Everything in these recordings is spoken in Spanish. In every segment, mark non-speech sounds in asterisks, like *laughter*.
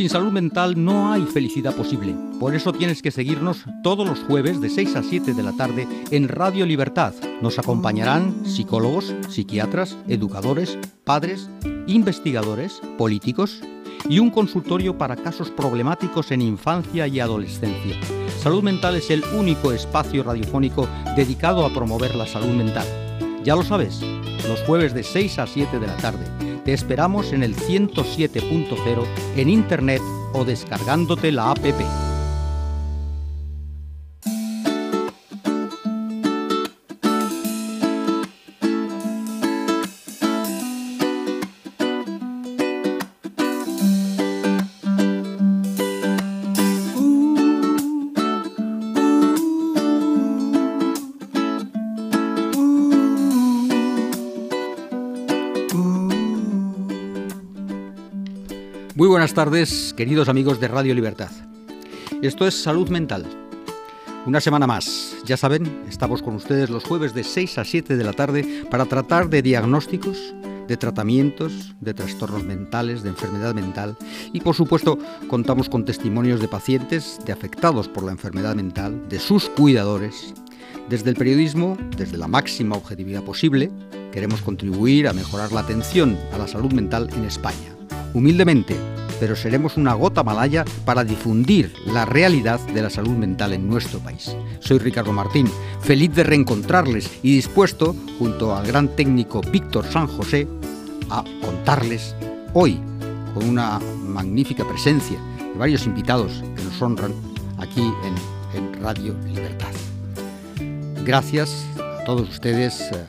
Sin salud mental no hay felicidad posible. Por eso tienes que seguirnos todos los jueves de 6 a 7 de la tarde en Radio Libertad. Nos acompañarán psicólogos, psiquiatras, educadores, padres, investigadores, políticos y un consultorio para casos problemáticos en infancia y adolescencia. Salud Mental es el único espacio radiofónico dedicado a promover la salud mental. Ya lo sabes, los jueves de 6 a 7 de la tarde te esperamos en el 107.0 en internet o descargándote la app. Buenas tardes, queridos amigos de Radio Libertad. Esto es Salud Mental. Una semana más. Ya saben, estamos con ustedes los jueves de 6 a 7 de la tarde para tratar de diagnósticos, de tratamientos, de trastornos mentales, de enfermedad mental y por supuesto contamos con testimonios de pacientes, de afectados por la enfermedad mental, de sus cuidadores. Desde el periodismo, desde la máxima objetividad posible, queremos contribuir a mejorar la atención a la salud mental en España humildemente, pero seremos una gota malaya para difundir la realidad de la salud mental en nuestro país. Soy Ricardo Martín, feliz de reencontrarles y dispuesto, junto al gran técnico Víctor San José, a contarles hoy, con una magnífica presencia de varios invitados que nos honran aquí en, Radio Libertad. Gracias a todos ustedes. Eh,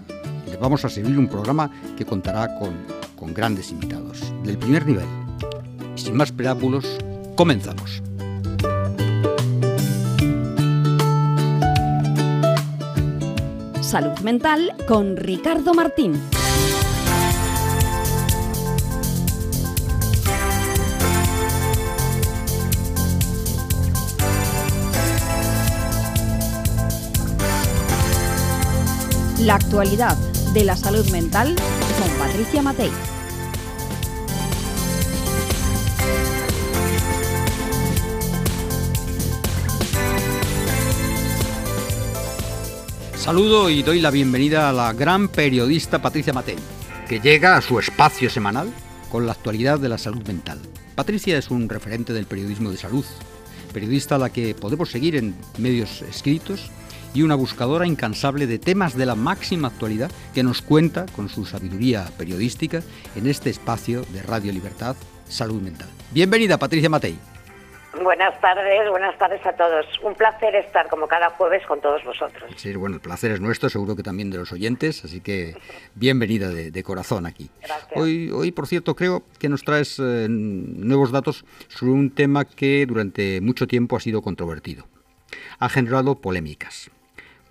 les vamos a servir un programa que contará con con grandes invitados del primer nivel. Más preámbulos, comenzamos. Salud Mental con Ricardo Martín. La actualidad de la salud mental con Patricia Matei. Saludo y doy la bienvenida a la gran periodista Patricia Matei, que llega a su espacio semanal con la actualidad de la salud mental. Patricia es un referente del periodismo de salud, periodista a la que podemos seguir en medios escritos y una buscadora incansable de temas de la máxima actualidad que nos cuenta con su sabiduría periodística en este espacio de Radio Libertad, Salud Mental. Bienvenida Patricia Matei. Buenas tardes, buenas tardes a todos. Un placer estar como cada jueves con todos vosotros. Sí, bueno, el placer es nuestro, seguro que también de los oyentes, así que bienvenida de, corazón aquí. Gracias. Hoy, hoy, por cierto, creo que nos traes eh, nuevos datos sobre un tema que durante mucho tiempo ha sido controvertido. Ha generado polémicas.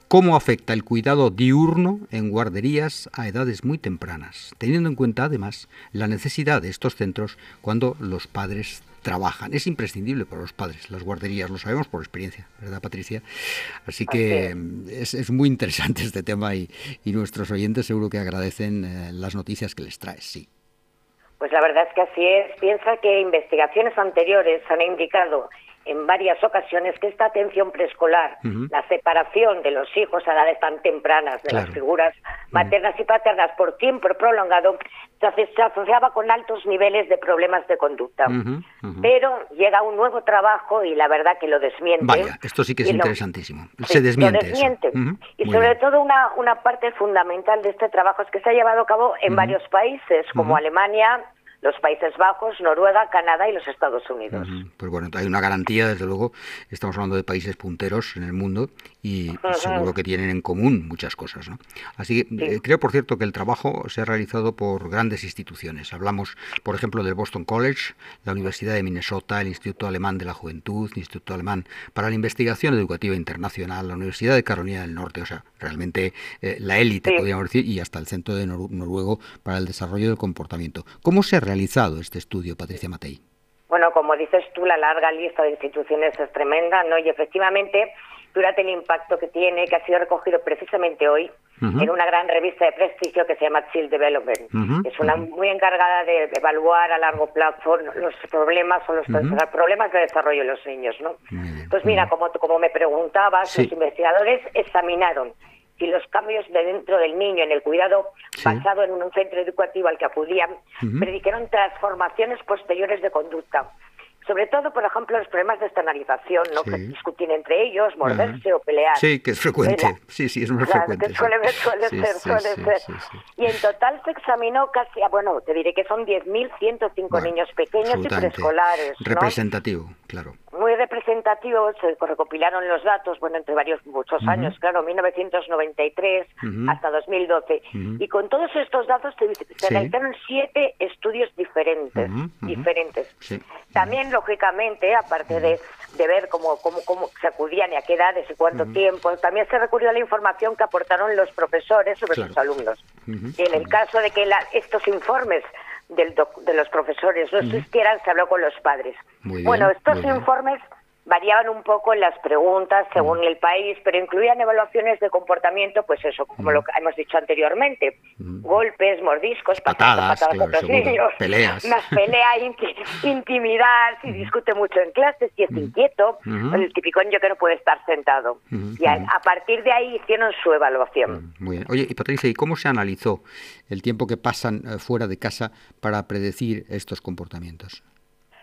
¿Cómo afecta el cuidado diurno en guarderías a edades muy tempranas, teniendo en cuenta además la necesidad de estos centros cuando los padres trabajan. Es imprescindible para los padres, las guarderías, lo sabemos por experiencia, ¿verdad, Patricia? Así que es, muy interesante *laughs* este tema y, nuestros oyentes seguro que agradecen eh, las noticias que les traes, sí. Pues la verdad es que así es. Piensa que investigaciones anteriores han indicado en varias ocasiones que esta atención preescolar, la separación de los hijos a edades tan tempranas de las figuras maternas y paternas por tiempo prolongado, se asociaba con altos niveles de problemas de conducta. Pero llega un nuevo trabajo y la verdad que lo desmiente. Vaya, esto sí que es interesantísimo. se desmiente. desmiente. Y sobre todo una, una parte fundamental de este trabajo es que se ha llevado a cabo en varios países como Alemania, los Países Bajos, Noruega, Canadá y los Estados Unidos. Pues bueno, hay una garantía, desde luego, estamos hablando de países punteros en el mundo y seguro que tienen en común muchas cosas. ¿no? Así que eh, creo, por cierto, que el trabajo se ha realizado por grandes instituciones. Hablamos, por ejemplo, del Boston College, la Universidad de Minnesota, el Instituto Alemán de la Juventud, el Instituto Alemán para la Investigación Educativa Internacional, la Universidad de Carolina del Norte, o sea, realmente eh, la élite, podríamos decir, y hasta el Centro de Noruego para el Desarrollo del Comportamiento. ¿Cómo se realizado este estudio, Patricia Matei? Bueno, como dices tú, la larga lista de instituciones es tremenda, ¿no? Y efectivamente, fíjate el impacto que tiene, que ha sido recogido precisamente hoy en una gran revista de prestigio que se llama Child Development. es una muy encargada de evaluar a largo plazo los problemas o los problemas de desarrollo de los niños, ¿no? Pues mira, como, como me preguntabas, los investigadores examinaron si los cambios de dentro del niño en el cuidado basado en un centro educativo al que acudían predicaron transformaciones posteriores de conducta sobre todo, por ejemplo, los problemas de externalización, ¿no? que discuten entre ellos, morderse o pelear. Sí, que es frecuente. Sí, sí, es muy frecuente. Que suele, suele ser, suele ser. Y en total se examinó casi, ah, bueno, te diré que son 10.105 niños pequeños y preescolares. Representativo, claro muy representativo, se recopilaron los datos, bueno, entre varios, muchos años, claro, 1993 hasta 2012. Y con todos estos datos se, realizaron siete estudios diferentes, diferentes. También, lógicamente, aparte de, de ver cómo, cómo, cómo se acudían y a qué edades y cuánto tiempo, también se recurrió a la información que aportaron los profesores sobre sus alumnos. Y en el caso de que estos informes de los profesores no existieran, se habló con los padres. bueno, estos informes variaban un poco las preguntas según el país, pero incluían evaluaciones de comportamiento, pues eso, como lo que hemos dicho anteriormente, golpes, mordiscos, patadas, patadas los niños, peleas. más pelea, *laughs* intimidad, si discute mucho en clases, si es inquieto, el típico niño que no puede estar sentado. Y a, partir de ahí hicieron su evaluación. Muy bien. Oye, y Patricia, ¿y cómo se analizó el tiempo que pasan eh, fuera de casa para predecir estos comportamientos?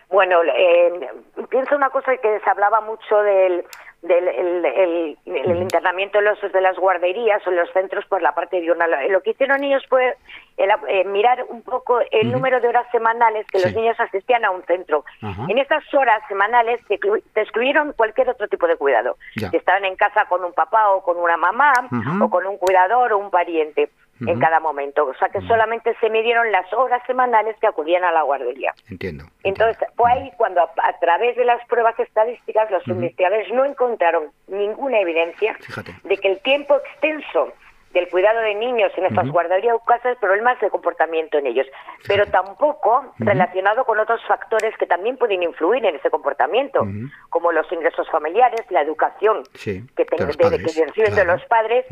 Bueno, eh, pienso una cosa que se hablaba mucho del, del el, internamiento de, los, de las guarderías o los centros por la parte diurna. Lo que hicieron ellos fue eh, mirar un poco el número de horas semanales que los niños asistían a un centro. En esas horas semanales se, excluyeron cualquier otro tipo de cuidado. Si estaban en casa con un papá o con una mamá o con un cuidador o un pariente en cada momento. O sea que solamente se midieron las horas semanales que acudían a la guardería. Entiendo. Entonces, fue ahí cuando a, través de las pruebas estadísticas los investigadores no encontraron ninguna evidencia de que el tiempo extenso del cuidado de niños en estas guarderías causas problemas de comportamiento en ellos, pero tampoco relacionado con otros factores que también pueden influir en ese comportamiento, como los ingresos familiares, la educación que, te, reciben de los padres,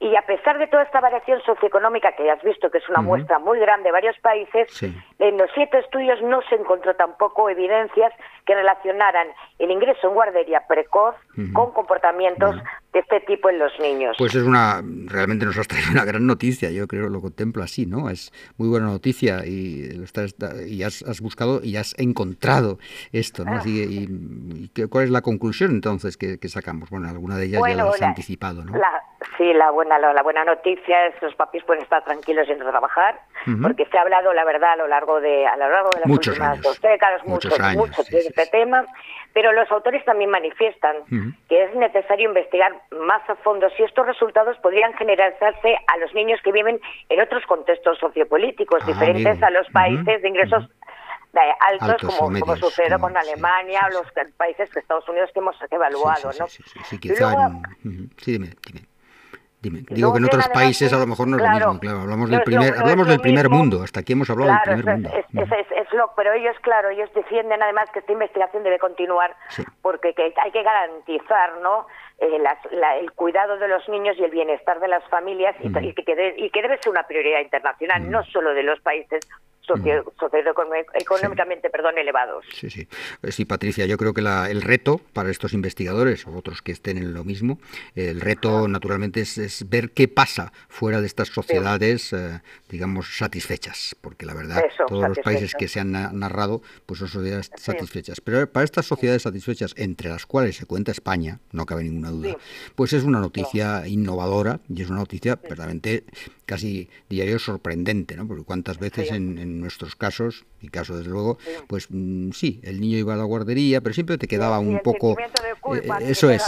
y a pesar de toda esta variación socioeconómica que ya has visto que es una muestra muy grande de varios países, en los siete estudios no se encontró tampoco evidencias que relacionaran el ingreso en guardería precoz con comportamientos de este tipo en los niños. Pues es una, realmente nos has traído una gran noticia, yo creo lo contemplo así, ¿no? Es muy buena noticia y, lo estás, y has, buscado y has encontrado esto, ¿no? Ah. y, ¿Cuál es la conclusión entonces que, sacamos? Bueno, alguna de ellas ya la has anticipado, ¿no? sí, la buena, la, buena noticia es que los papis pueden estar tranquilos en trabajar, porque se ha hablado, la verdad, a lo largo de, a lo largo de las últimas dos décadas, mucho, mucho de este tema, pero los autores también manifiestan que es necesario investigar más a fondo si estos resultados podrían generalizarse a los niños que viven en otros contextos sociopolíticos ah, diferentes a los países de ingresos altos, como, como sucede con Alemania o los países de Estados Unidos que hemos evaluado, ¿no? Sí, dime, dime. Dime, digo que en otros países a lo mejor no es lo mismo, claro, hablamos del primer, hablamos del primer mundo, hasta aquí hemos hablado del primer mundo. Es, lo, pero ellos, claro, ellos defienden además que esta investigación debe continuar porque que hay que garantizar, ¿no? Eh, el cuidado de los niños y el bienestar de las familias y, que, y, que, debe ser una prioridad internacional, no solo de los países socioeconómicamente perdón, elevados. Sí, sí. Eh, sí, Patricia, yo creo que la, el reto para estos investigadores o otros que estén en lo mismo, el reto naturalmente es, ver qué pasa fuera de estas sociedades, eh, digamos, satisfechas, porque la verdad, todos los países que se han narrado, pues son sociedades satisfechas. Pero para estas sociedades satisfechas, entre las cuales se cuenta España, no cabe ninguna duda, pues es una noticia innovadora y es una noticia verdaderamente casi diario sorprendente, ¿no? Porque cuántas veces en, nuestros casos, mi caso desde luego, pues mm, sí, el niño iba a la guardería, pero siempre te quedaba un poco... Eh, eso es,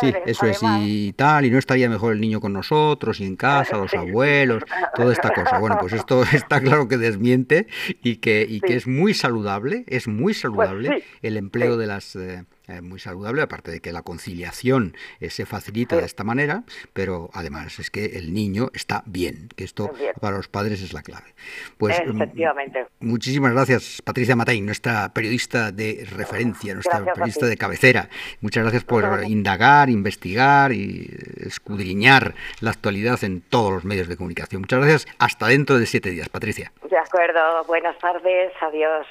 sí, eso es, y tal, y no estaría mejor el niño con nosotros, y en casa, *laughs* los abuelos, toda esta cosa. Bueno, pues esto *laughs* está claro que desmiente y que, y que es muy saludable, es muy pues saludable el empleo de las... Eh, eh, muy saludable, aparte de que la conciliación eh, se facilita de esta manera, pero además es que el niño está bien, que esto para los padres es la clave. Pues mm, Efectivamente. muchísimas gracias, Patricia Matei, nuestra periodista de referencia, nuestra periodista de cabecera. Muchas gracias por indagar, investigar y escudriñar la actualidad en todos los medios de comunicación. Muchas gracias. Hasta dentro de siete días, Patricia. De acuerdo. Buenas tardes. Adiós.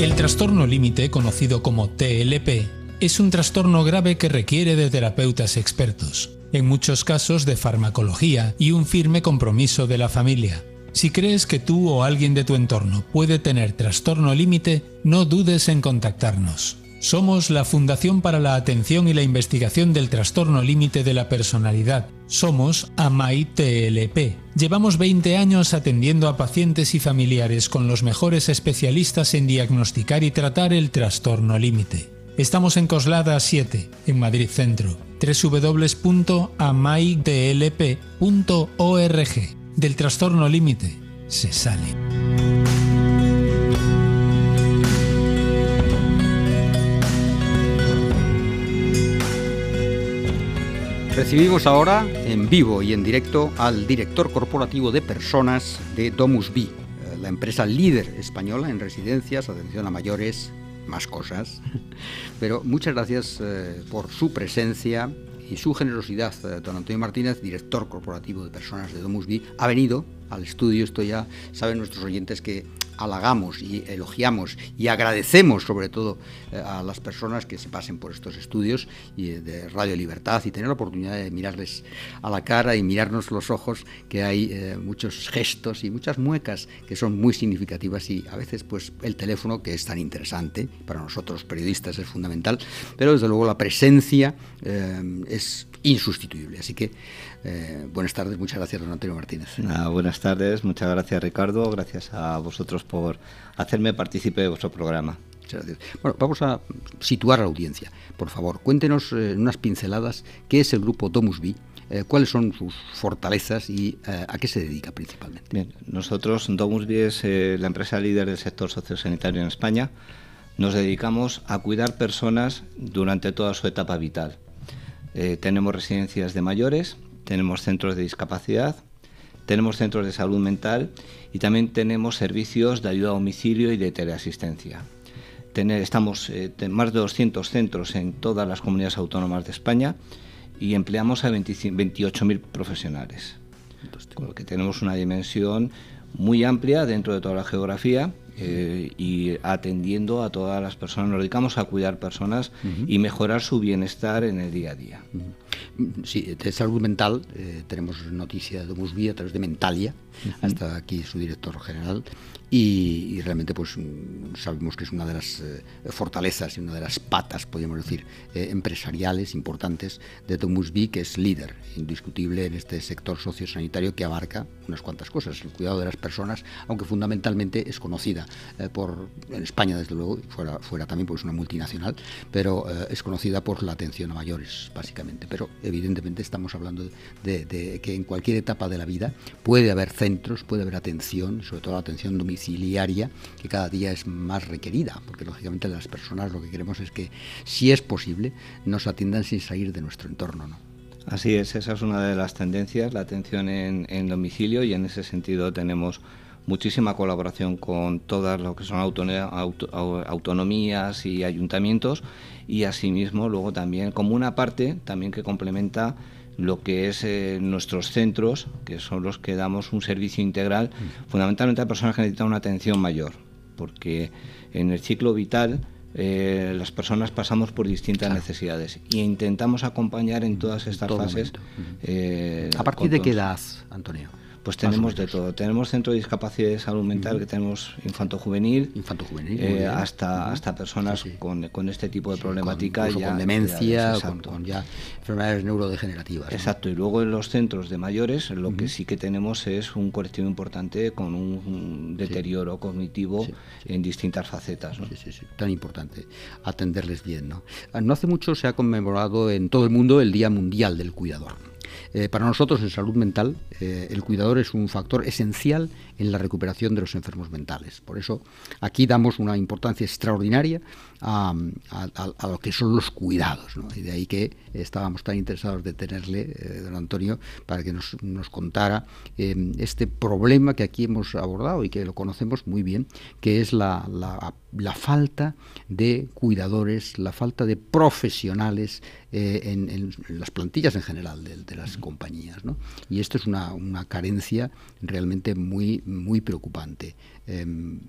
El trastorno límite, conocido como TLP, es un trastorno grave que requiere de terapeutas expertos, en muchos casos de farmacología y un firme compromiso de la familia. Si crees que tú o alguien de tu entorno puede tener trastorno límite, no dudes en contactarnos. Somos la Fundación para la Atención y la Investigación del Trastorno Límite de la Personalidad. Somos AMAI TLP. Llevamos 20 años atendiendo a pacientes y familiares con los mejores especialistas en diagnosticar y tratar el trastorno límite. Estamos en Coslada 7, en Madrid Centro. www.amaitlp.org. Del trastorno límite se sale. Recibimos ahora en vivo y en directo al director corporativo de personas de Domus B, eh, la empresa líder española en residencias, atención a mayores, más cosas. Pero muchas gracias eh, por su presencia y su generosidad. Eh, don Antonio Martínez, director corporativo de personas de Domus B, ha venido al estudio. Esto ya saben nuestros oyentes que halagamos y elogiamos y agradecemos sobre todo eh, a las personas que se pasen por estos estudios eh, de Radio Libertad y tener la oportunidad de mirarles a la cara y mirarnos los ojos, que hay eh, muchos gestos y muchas muecas que son muy significativas y a veces pues el teléfono que es tan interesante para nosotros periodistas es fundamental, pero desde luego la presencia es insustituible. Así que eh, buenas tardes, muchas gracias, don Antonio Martínez. buenas tardes, muchas gracias, Ricardo. Gracias a vosotros por hacerme partícipe de vuestro programa. Muchas gracias. Bueno, vamos a situar a la audiencia. Por favor, cuéntenos eh, en unas pinceladas qué es el grupo Domus B, eh, cuáles son sus fortalezas y a qué se dedica principalmente. Bien, nosotros, Domus B es la empresa líder del sector sociosanitario en España. Nos dedicamos a cuidar personas durante toda su etapa vital. Tenemos residencias de mayores, tenemos centros de discapacidad, tenemos centros de salud mental y también tenemos servicios de ayuda a domicilio y de teleasistencia. estamos en eh, más de 200 centros en todas las comunidades autónomas de España y empleamos a 28.000 profesionales. Con lo que tenemos una dimensión muy amplia dentro de toda la geografía eh, y atendiendo a todas las personas. Nos dedicamos a cuidar personas y mejorar su bienestar en el día a día. Sí, de salud mental eh, tenemos noticia de Musby a través de Mentalia, hasta aquí su director general, y, realmente pues mm, sabemos que es una de las eh, fortalezas y una de las patas, podríamos decir, eh, empresariales importantes de Domusby, que es líder indiscutible en este sector sociosanitario que abarca unas cuantas cosas, el cuidado de las personas, aunque fundamentalmente es conocida por, en España desde luego, fuera, fuera también porque una multinacional, pero es conocida por la atención a mayores, básicamente. Pero evidentemente estamos hablando de, que en cualquier etapa de la vida puede haber centros, puede haber atención, sobre todo la atención domiciliaria, que cada día es más requerida, porque lógicamente las personas lo que queremos es que, si es posible, nos atiendan sin salir de nuestro entorno. ¿no? Así es, esa es una de las tendencias, la atención en, domicilio, y en ese sentido tenemos muchísima colaboración con todas lo que son autonomías y ayuntamientos y asimismo luego también como una parte también que complementa lo que es eh, nuestros centros, que son los que damos un servicio integral, mm. fundamentalmente a personas que necesitan una atención mayor, porque en el ciclo vital eh, las personas pasamos por distintas necesidades y intentamos acompañar en todas estas fases. Eh, ¿A partir de qué edad, Antonio? Pues tenemos de todo. Tenemos centro de discapacidad de salud mental, que tenemos infanto-juvenil, infanto -juvenil, eh, hasta, hasta personas Con, con, este tipo de problemática. Con, con demencia, con, ya enfermedades neurodegenerativas. Exacto, y luego en los centros de mayores lo que sí que tenemos es un colectivo importante con un, deterioro cognitivo en distintas facetas. ¿no? Sí, sí, tan importante atenderles bien. ¿no? no hace mucho se ha conmemorado en todo el mundo el Día Mundial del Cuidador. Eh, para nosotros en salud mental eh, el cuidador es un factor esencial en la recuperación de los enfermos mentales. Por eso aquí damos una importancia extraordinaria a, lo que son los cuidados. Y de ahí que estábamos tan interesados de tenerle, eh, don Antonio, para que nos, contara este problema que aquí hemos abordado y que lo conocemos muy bien, que es la, la falta de cuidadores, la falta de profesionales eh, en, las plantillas en general de, las compañías. ¿no? Y esto es una, carencia realmente muy, muy preocupante. Em,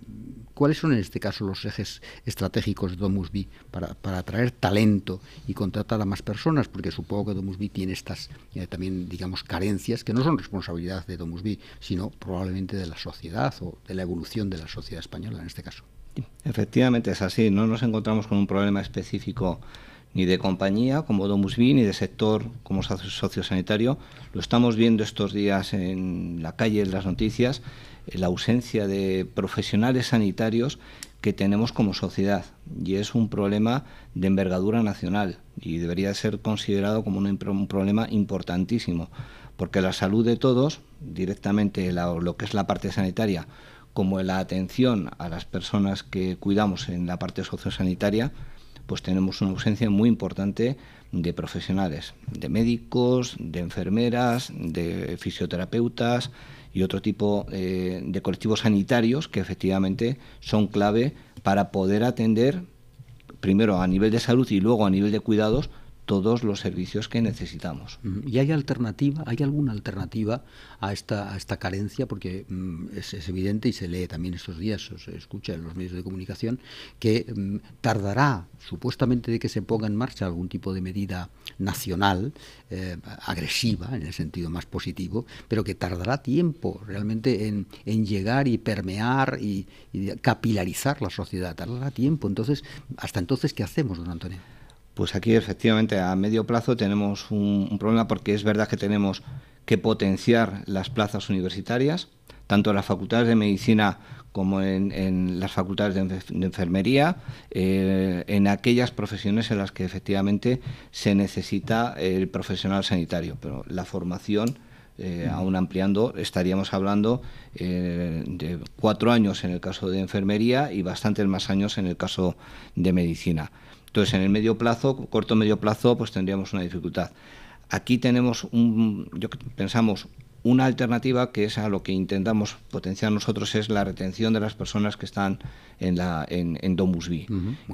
¿Cuáles son en este caso los ejes estratégicos de Domusby para, para atraer talento y contratar a más personas? Porque supongo que Domusby tiene estas eh, también, digamos, carencias que no son responsabilidad de Domusby, sino probablemente de la sociedad o de la evolución de la sociedad española en este caso. Efectivamente es así, no nos encontramos con un problema específico ni de compañía como Domusby, ni de sector como sociosanitario. Lo estamos viendo estos días en la calle, en las noticias, la ausencia de profesionales sanitarios que tenemos como sociedad. Y es un problema de envergadura nacional y debería ser considerado como un, problema importantísimo, porque la salud de todos, directamente lo que es la parte sanitaria, como la atención a las personas que cuidamos en la parte sociosanitaria, pues tenemos una ausencia muy importante de profesionales, de médicos, de enfermeras, de fisioterapeutas y otro tipo eh, de colectivos sanitarios que efectivamente son clave para poder atender primero a nivel de salud y luego a nivel de cuidados todos los servicios que necesitamos. ¿Y hay alternativa? ¿Hay alguna alternativa a esta, a esta carencia? Porque mm, es, evidente y se lee también estos días, o se escucha en los medios de comunicación, que mm, tardará supuestamente de que se ponga en marcha algún tipo de medida nacional, eh, agresiva en el sentido más positivo, pero que tardará tiempo realmente en, llegar y permear y, y capilarizar la sociedad. Tardará tiempo. Entonces, hasta entonces, ¿qué hacemos, don Antonio? Pues aquí efectivamente a medio plazo tenemos un, problema porque es verdad que tenemos que potenciar las plazas universitarias, tanto en las facultades de medicina como en, las facultades de, enfermería, eh, en aquellas profesiones en las que efectivamente se necesita el profesional sanitario. Pero la formación, eh, aún ampliando, estaríamos hablando eh, de cuatro años en el caso de enfermería y bastantes más años en el caso de medicina. Entonces, en el medio plazo, corto medio plazo, pues tendríamos una dificultad. Aquí tenemos, un, yo pensamos, una alternativa que es a lo que intentamos potenciar nosotros es la retención de las personas que están en, la, en, en Domusby.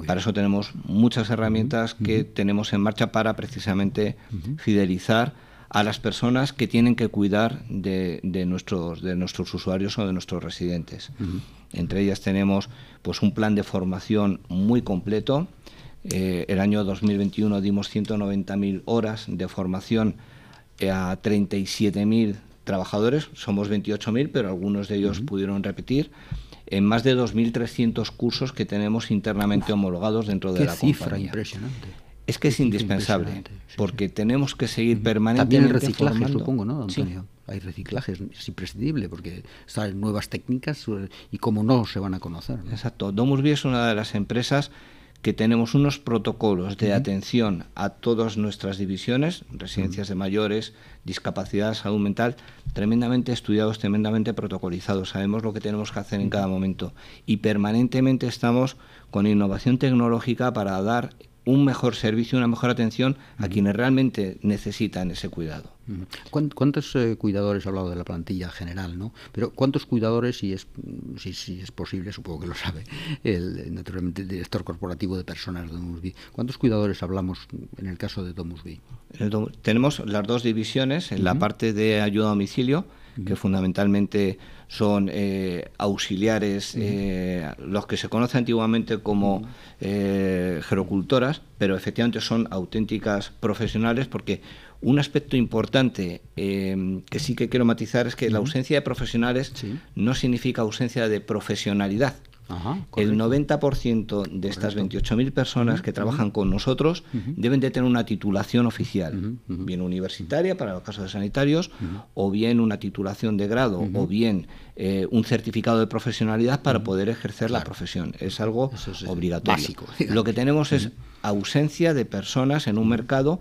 para eso tenemos muchas herramientas que tenemos en marcha para precisamente fidelizar a las personas que tienen que cuidar de, de, nuestros, de nuestros usuarios o de nuestros residentes. Entre ellas tenemos pues un plan de formación muy completo eh, el año 2021 dimos 190.000 horas de formación a 37.000 trabajadores, somos 28.000, pero algunos de ellos pudieron repetir, en más de 2.300 cursos que tenemos internamente homologados dentro de la cifra impresionante. Es que es indispensable, porque tenemos que seguir permanentemente También el reciclaje, supongo, ¿no, Antonio? Hay reciclaje, es imprescindible, porque salen nuevas técnicas eh, y como no se van a conocer. Exacto. Domusby es una de las empresas que tenemos unos protocolos de atención a todas nuestras divisiones, residencias de mayores, discapacidad, salud mental, tremendamente estudiados, tremendamente protocolizados. Sabemos lo que tenemos que hacer en cada momento. Y permanentemente estamos con innovación tecnológica para dar un mejor servicio, una mejor atención a quienes realmente necesitan ese cuidado. ¿Cuántos eh, cuidadores, ha hablado de la plantilla general, ¿no? Pero ¿cuántos cuidadores, si es, si, es posible, supongo que lo sabe, *laughs* el, naturalmente el director corporativo de personas de Domusby, ¿cuántos cuidadores hablamos en el caso de Domusby? Tenemos las dos divisiones, en la parte de ayuda a domicilio, que fundamentalmente son eh, auxiliares, eh, los que se conocen antiguamente como eh, gerocultoras, pero efectivamente son auténticas profesionales porque un aspecto importante que sí que quiero matizar es que la ausencia de profesionales no significa ausencia de profesionalidad el 90% de estas 28.000 personas que trabajan con nosotros deben de tener una titulación oficial, bien universitaria para los casos de sanitarios, o bien una titulación de grado, o bien eh, un certificado de profesionalidad para poder ejercer la profesión. Es algo obligatorio. *laughs* Lo que tenemos es ausencia de personas en un mercado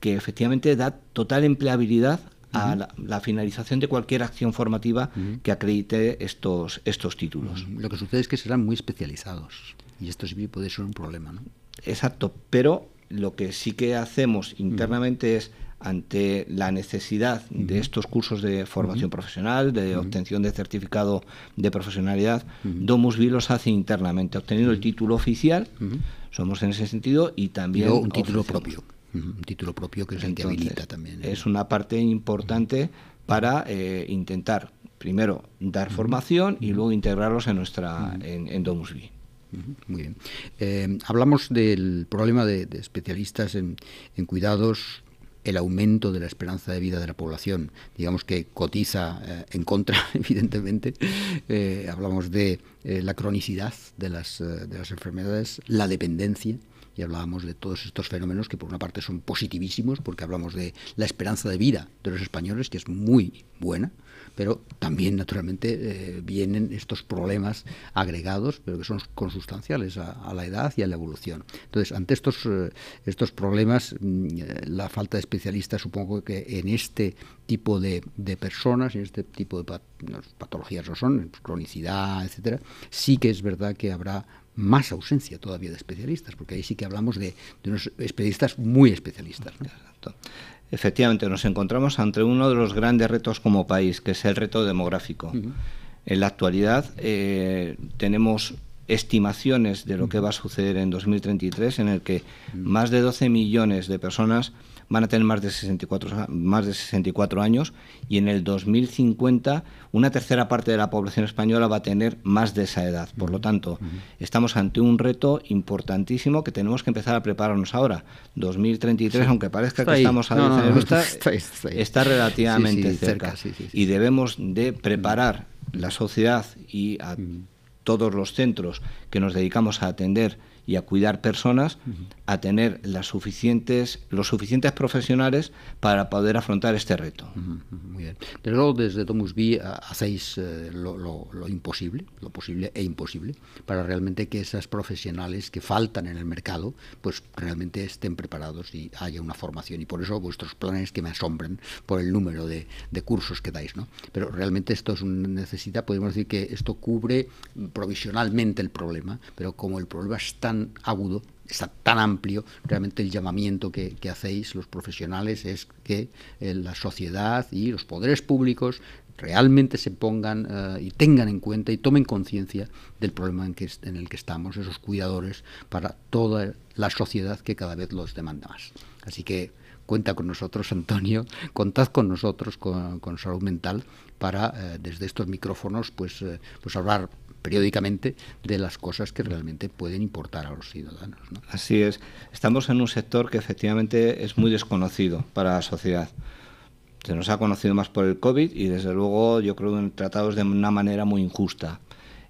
que efectivamente da total empleabilidad a la, finalización de cualquier acción formativa que acredite estos, estos títulos. Lo que sucede es que serán muy especializados y esto sí puede ser un problema. ¿no? Exacto, pero lo que sí que hacemos internamente es ante la necesidad de estos cursos de formación profesional, de obtención de certificado de profesionalidad, Domusvi los hace internamente, obteniendo el título oficial, somos en ese sentido, y también... un título propio un título propio que es el que habilita también. ¿eh? Es una parte importante para eh, intentar, primero, dar formación y luego integrarlos en nuestra en, en Domus Muy bien. Eh, hablamos del problema de, especialistas en, cuidados el aumento de la esperanza de vida de la población, digamos que cotiza en contra, *laughs* evidentemente. hablamos de la cronicidad de las, de las enfermedades, la dependencia, y hablábamos de todos estos fenómenos que por una parte son positivísimos, porque hablamos de la esperanza de vida de los españoles, que es muy buena, pero también naturalmente eh, vienen estos problemas agregados, pero que son consustanciales a, la edad y a la evolución. Entonces, ante estos, eh, estos problemas, mm, la falta de especialistas, supongo que en este tipo de, personas, en este tipo de patologías no son, cronicidad, etcétera, sí que es verdad que habrá más ausencia todavía de especialistas, porque ahí sí que hablamos de, unos especialistas muy especialistas. Efectivamente, nos encontramos ante uno de los grandes retos como país, que es el reto demográfico. En la actualidad eh, tenemos estimaciones de lo que va a suceder en 2033, en el que más de 12 millones de personas van a tener más de 64, más de 64 años y en el 2050 una tercera parte de la población española va a tener más de esa edad. Por lo tanto, estamos ante un reto importantísimo que tenemos que empezar a prepararnos ahora. 2033, aunque parezca que estamos a no, está, relativamente cerca. y debemos de preparar la sociedad y a todos los centros que nos dedicamos a atender y a cuidar personas, a tener las suficientes, los suficientes profesionales para poder afrontar este reto. Muy bien. Desde luego, desde Domus B hacéis eh, lo, imposible, lo posible e imposible, para realmente que esas profesionales que faltan en el mercado, pues realmente estén preparados y haya una formación. Y por eso vuestros planes que me asombran por el número de, cursos que dais, ¿no? Pero realmente esto es una necesidad, podemos decir que esto cubre provisionalmente el problema, pero como el problema es tan agudo, está tan amplio, realmente el llamamiento que, hacéis los profesionales es que eh, la sociedad y los poderes públicos realmente se pongan eh, y tengan en cuenta y tomen conciencia del problema en, el que estamos, esos cuidadores, para toda la sociedad que cada vez los demanda más. Así que cuenta con nosotros, Antonio, contad con nosotros, con, Salud Mental, para eh, desde estos micrófonos pues, pues hablar periódicamente de las cosas que realmente pueden importar a los ciudadanos. Así es. Estamos en un sector que efectivamente es muy desconocido para la sociedad. Se nos ha conocido más por el COVID y desde luego yo creo que tratados de una manera muy injusta.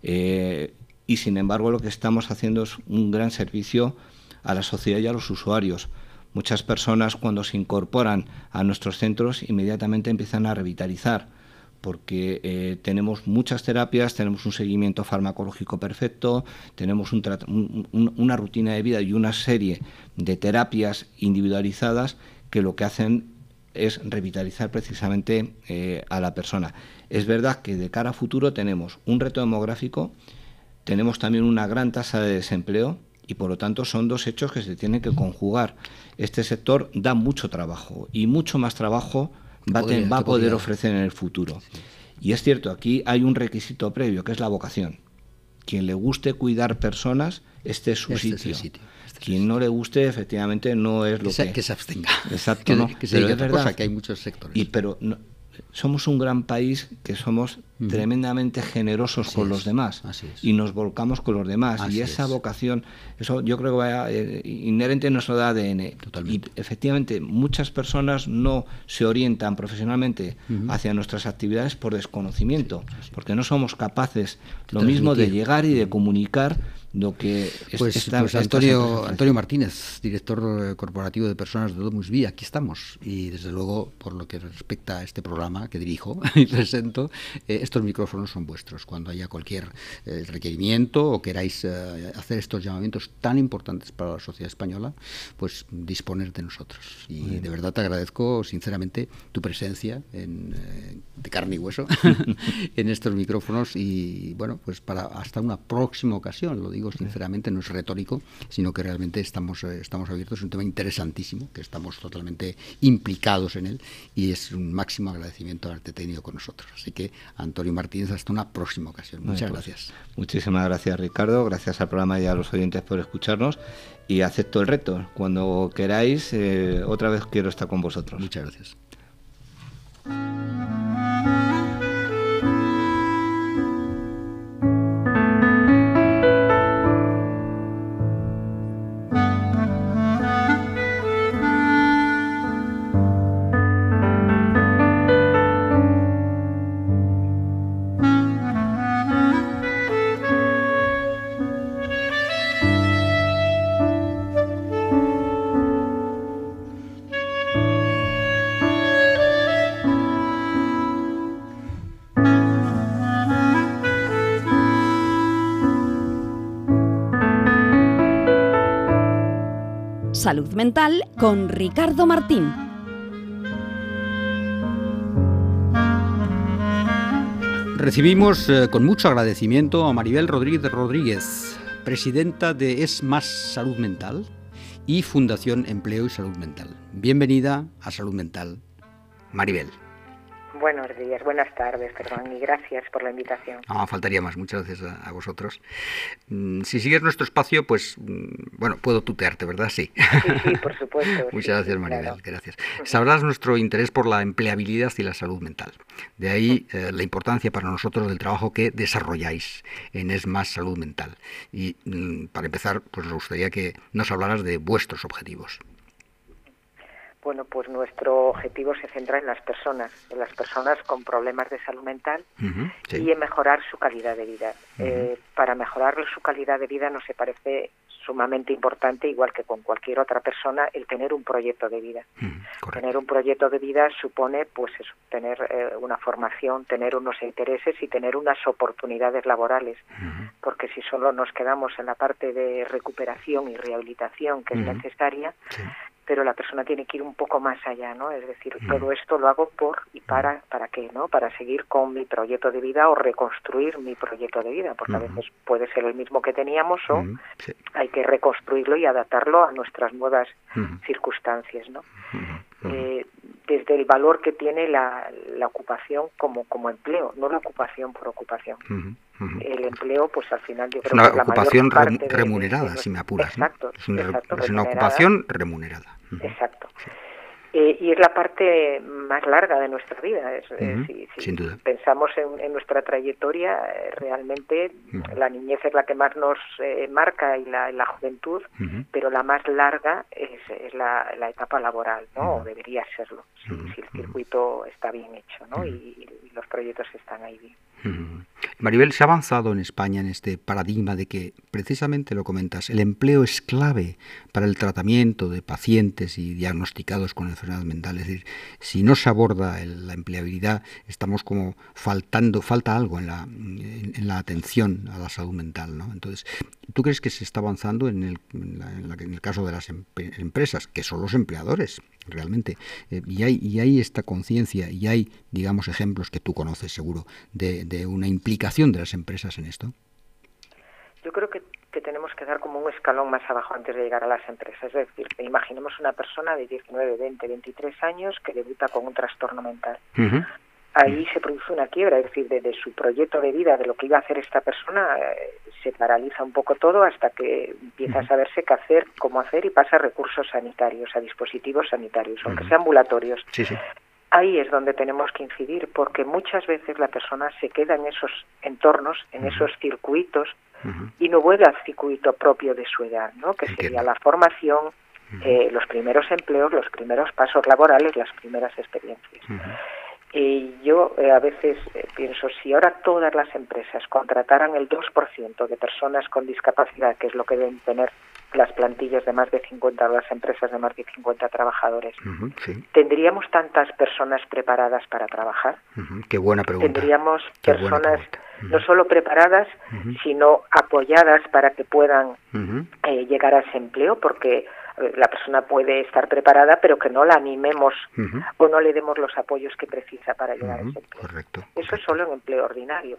Eh, y sin embargo lo que estamos haciendo es un gran servicio a la sociedad y a los usuarios. Muchas personas cuando se incorporan a nuestros centros inmediatamente empiezan a revitalizar porque eh, tenemos muchas terapias, tenemos un seguimiento farmacológico perfecto, tenemos una rutina de vida y una serie de terapias individualizadas que lo que hacen es revitalizar precisamente eh, a la persona. Es verdad que de cara a futuro tenemos un reto demográfico, tenemos también una gran tasa de desempleo y por lo tanto son dos hechos que se tienen que conjugar. Este sector da mucho trabajo y mucho más trabajo va, a poder ofrecer en el futuro. Y es cierto, aquí hay un requisito previo, que es la vocación. Quien le guste cuidar personas, este es su este sitio. sitio. Este Quien no le guste, efectivamente, no es lo que... Que se abstenga. Exacto, no. Que, se pero Cosa, que hay muchos sectores. Y, pero somos un gran país que somos tremendamente generosos con los demás y nos volcamos con los demás. Y esa vocación eso yo creo que va eh, inherente en nuestro ADN y efectivamente muchas personas no se orientan profesionalmente hacia nuestras actividades por desconocimiento porque no somos capaces lo mismo de llegar y de comunicar lo que pues, pues Antonio, Antonio Martínez, director corporativo de personas de Domus Vía, aquí estamos. Y desde luego, por lo que respecta a este programa que dirijo *laughs* y presento, eh, estos micrófonos son vuestros. Cuando haya cualquier eh, requerimiento o queráis eh, hacer estos llamamientos tan importantes para la sociedad española, pues disponer de nosotros. Y de verdad te agradezco sinceramente tu presencia en, de carne y hueso *laughs* *laughs* en estos micrófonos y bueno, pues para hasta una próxima ocasión, lo digo sinceramente, no es retórico, sino que realmente estamos, eh, estamos abiertos, es un tema interesantísimo, que estamos totalmente implicados en él y es un máximo agradecimiento haberte tenido con nosotros. Así que, Antonio Martínez, hasta una próxima ocasión. Muchas pues, gracias. Muchísimas gracias, Ricardo. Gracias al programa y a los oyentes por escucharnos y acepto el reto. Cuando queráis, eh, otra vez quiero estar con vosotros. Muchas gracias. Salud Mental con Ricardo Martín. Recibimos eh, con mucho agradecimiento a Maribel Rodríguez Rodríguez, presidenta de Es Más Salud Mental y Fundación Empleo y Salud Mental. Bienvenida a Salud Mental, Maribel. Buenos días, buenas tardes, perdón, y gracias por la invitación. Ah, faltaría más, muchas gracias a, vosotros. Mm, si sigues nuestro espacio, pues, mm, bueno, puedo tutearte, ¿verdad? Sí. Sí, por *laughs* supuesto. muchas gracias, Maribel, gracias. Sabrás nuestro interés por la empleabilidad y la salud mental. De ahí eh, la importancia para nosotros del trabajo que desarrolláis en Es Más Salud Mental. Y mm, para empezar, pues nos gustaría que nos hablaras de vuestros objetivos. Bueno, pues nuestro objetivo se centra en las personas, en las personas con problemas de salud mental y en mejorar su calidad de vida. Eh, para mejorar su calidad de vida nos parece sumamente importante, igual que con cualquier otra persona, el tener un proyecto de vida. tener un proyecto de vida supone, pues, eso, tener eh, una formación, tener unos intereses y tener unas oportunidades laborales, porque si solo nos quedamos en la parte de recuperación y rehabilitación que es necesaria, pero la persona tiene que ir un poco más allá, ¿no? Es decir, mm. todo esto lo hago por y para, ¿para qué, no? Para seguir con mi proyecto de vida o reconstruir mi proyecto de vida, porque a veces puede ser el mismo que teníamos o hay que reconstruirlo y adaptarlo a nuestras nuevas circunstancias, ¿no? Eh, desde el valor que tiene la, la ocupación como, como empleo, no la ocupación por ocupación el empleo, pues al final yo creo una que es ocupación remunerada, si me apuras. Exacto, es, una, ocupación remunerada. Exacto. Eh, y es la parte más larga de nuestra vida. Es, si, pensamos en, nuestra trayectoria, eh, realmente la niñez es la que más nos eh, marca y la, la juventud, pero la más larga es, es la, la, etapa laboral, ¿no? O debería serlo, si, el circuito está bien hecho, ¿no? y los proyectos están ahí bien. Maribel, se ha avanzado en España en este paradigma de que, precisamente lo comentas, el empleo es clave para el tratamiento de pacientes y diagnosticados con enfermedades mentales. Es decir, si no se aborda la empleabilidad, estamos como faltando, falta algo en la, en, la atención a la salud mental. ¿no? Entonces, ¿tú crees que se está avanzando el, en el caso de las empresas, que son los empleadores? Realmente. Eh, y, hay, y hay esta conciencia y hay, digamos, ejemplos que tú conoces seguro de, de, una implicación de las empresas en esto. Yo creo que, que, tenemos que dar como un escalón más abajo antes de llegar a las empresas. Es decir, imaginemos una persona de 19, 20, 23 años que debuta con un trastorno mental ahí se produce una quiebra, es decir, de, su proyecto de vida, de lo que iba a hacer esta persona, eh, se paraliza un poco todo hasta que empieza a saberse qué hacer, cómo hacer y pasa a recursos sanitarios, a dispositivos sanitarios, aunque sean ambulatorios. Ahí es donde tenemos que incidir, porque muchas veces la persona se queda en esos entornos, en esos circuitos, y no vuelve al circuito propio de su edad, ¿no? que sería la formación, eh, los primeros empleos, los primeros pasos laborales, las primeras experiencias. Y yo eh, a veces eh, pienso, si ahora todas las empresas contrataran el 2% de personas con discapacidad, que es lo que deben tener las plantillas de más de 50, las empresas de más de 50 trabajadores, ¿tendríamos tantas personas preparadas para trabajar? Qué buena pregunta. Tendríamos personas no solo preparadas, sino apoyadas para que puedan eh, llegar a ese empleo, porque la persona puede estar preparada, pero que no la animemos o no le demos los apoyos que precisa para llegar a ese empleo. Correcto, Eso es solo en empleo ordinario.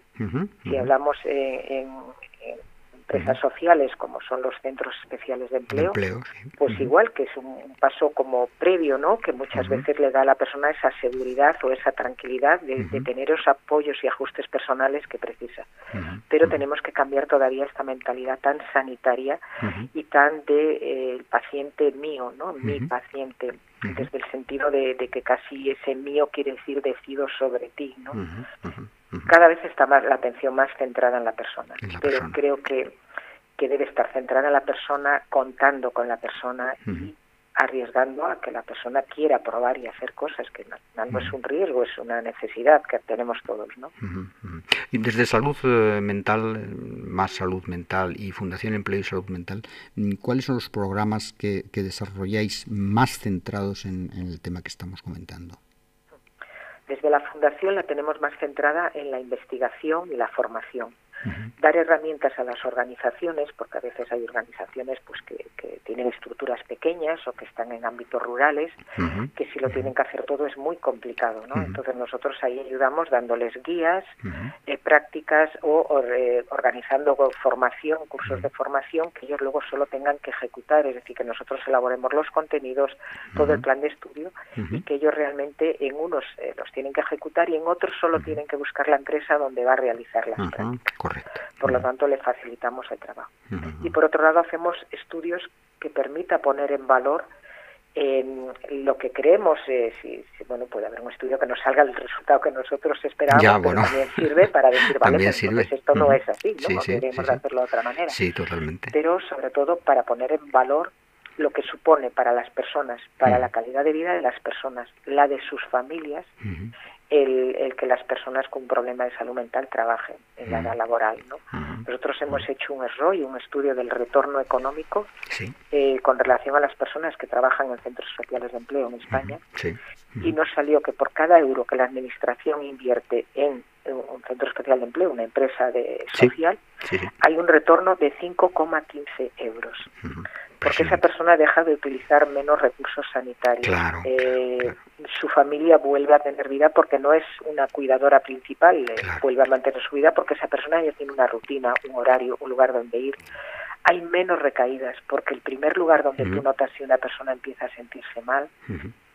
Si hablamos en, empresas sociales como son los centros especiales de empleo, pues igual que es un paso como previo, ¿no? Que muchas veces le da a la persona esa seguridad o esa tranquilidad de, tener esos apoyos y ajustes personales que precisa. Pero tenemos que cambiar todavía esta mentalidad tan sanitaria y tan de eh, el paciente mío, ¿no? Mi paciente desde el sentido de, que casi ese mío quiere decir decido sobre ti, ¿no? Cada vez está más la atención más centrada en la persona, pero creo que, que debe estar centrada en la persona, contando con la persona y arriesgando a que la persona quiera probar y hacer cosas, que no, es un riesgo, es una necesidad que tenemos todos. ¿no? Y desde Salud eh, Mental, más Salud Mental y Fundación Empleo y Salud Mental, ¿cuáles son los programas que, desarrolláis más centrados en el tema que estamos comentando? Desde la Fundación la tenemos más centrada en la investigación y la formación dar herramientas a las organizaciones, porque a veces hay organizaciones pues que, tienen estructuras pequeñas o que están en ámbitos rurales, que si lo tienen que hacer todo es muy complicado, ¿no? Entonces nosotros ahí ayudamos dándoles guías, eh, prácticas o, organizando formación, cursos de formación que ellos luego solo tengan que ejecutar, es decir, que nosotros elaboremos los contenidos, todo el plan de estudio y que ellos realmente en unos eh, los tienen que ejecutar y en otros solo tienen que buscar la empresa donde va a realizar las prácticas. Por lo tanto, le facilitamos el trabajo. Y por otro lado, hacemos estudios que permita poner en valor lo que creemos, eh, si, bueno, puede haber un estudio que nos salga el resultado que nosotros esperamos, pero también sirve para decir, vale, pues esto no es así, ¿no? Deberíamos hacerlo de otra manera. Sí, totalmente. Pero sobre todo para poner en valor lo que supone para las personas, para la calidad de vida de las personas, la de sus familias el, que las personas con problemas de salud mental trabajen en la edad laboral. ¿no? Nosotros hemos hecho un error y un estudio del retorno económico eh, con relación a las personas que trabajan en centros sociales de empleo en España. Y nos salió que por cada euro que la Administración invierte en un centro especial de empleo, una empresa de social, hay un retorno de 5,15 euros porque esa persona deja de utilizar menos recursos sanitarios. Eh, su familia vuelve a tener vida porque no es una cuidadora principal, eh, vuelve a mantener su vida porque esa persona ya tiene una rutina, un horario, un lugar donde ir. Hay menos recaídas porque el primer lugar donde tú notas si una persona empieza a sentirse mal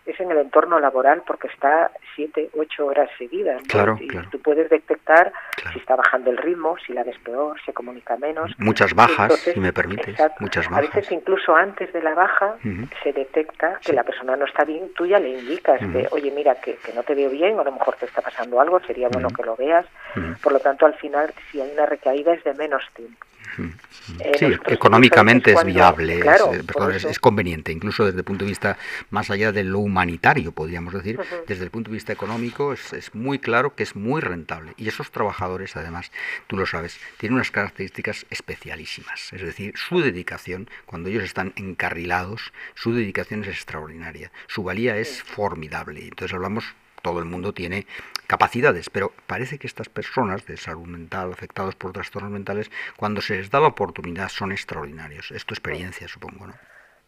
es en el entorno laboral porque está siete, ocho horas seguidas. Claro, y tú puedes detectar si está bajando el ritmo, si la ves peor, se comunica menos. Muchas bajas, si me permites. Muchas bajas. A veces incluso antes de la baja se detecta que la persona no está bien, tú ya le indicas que, oye, mira, que, que, no te veo bien, o a lo mejor te está pasando algo, sería bueno que lo veas. Por lo tanto, al final, si hay una recaída es de menos tiempo. Eh, sí, económicamente es viable, es, conveniente, incluso desde el punto de vista más allá de lo humanitario, podríamos decir, desde el punto de vista económico es, muy claro que es muy rentable. Y esos trabajadores, además, tú lo sabes, tienen unas características especialísimas. Es decir, su dedicación, cuando ellos están encarrilados, su dedicación es extraordinaria, su valía es formidable. Entonces hablamos todo el mundo tiene capacidades, pero parece que estas personas de salud mental afectados por trastornos mentales, cuando se les da la oportunidad, son extraordinarios. Es tu experiencia, supongo, ¿no?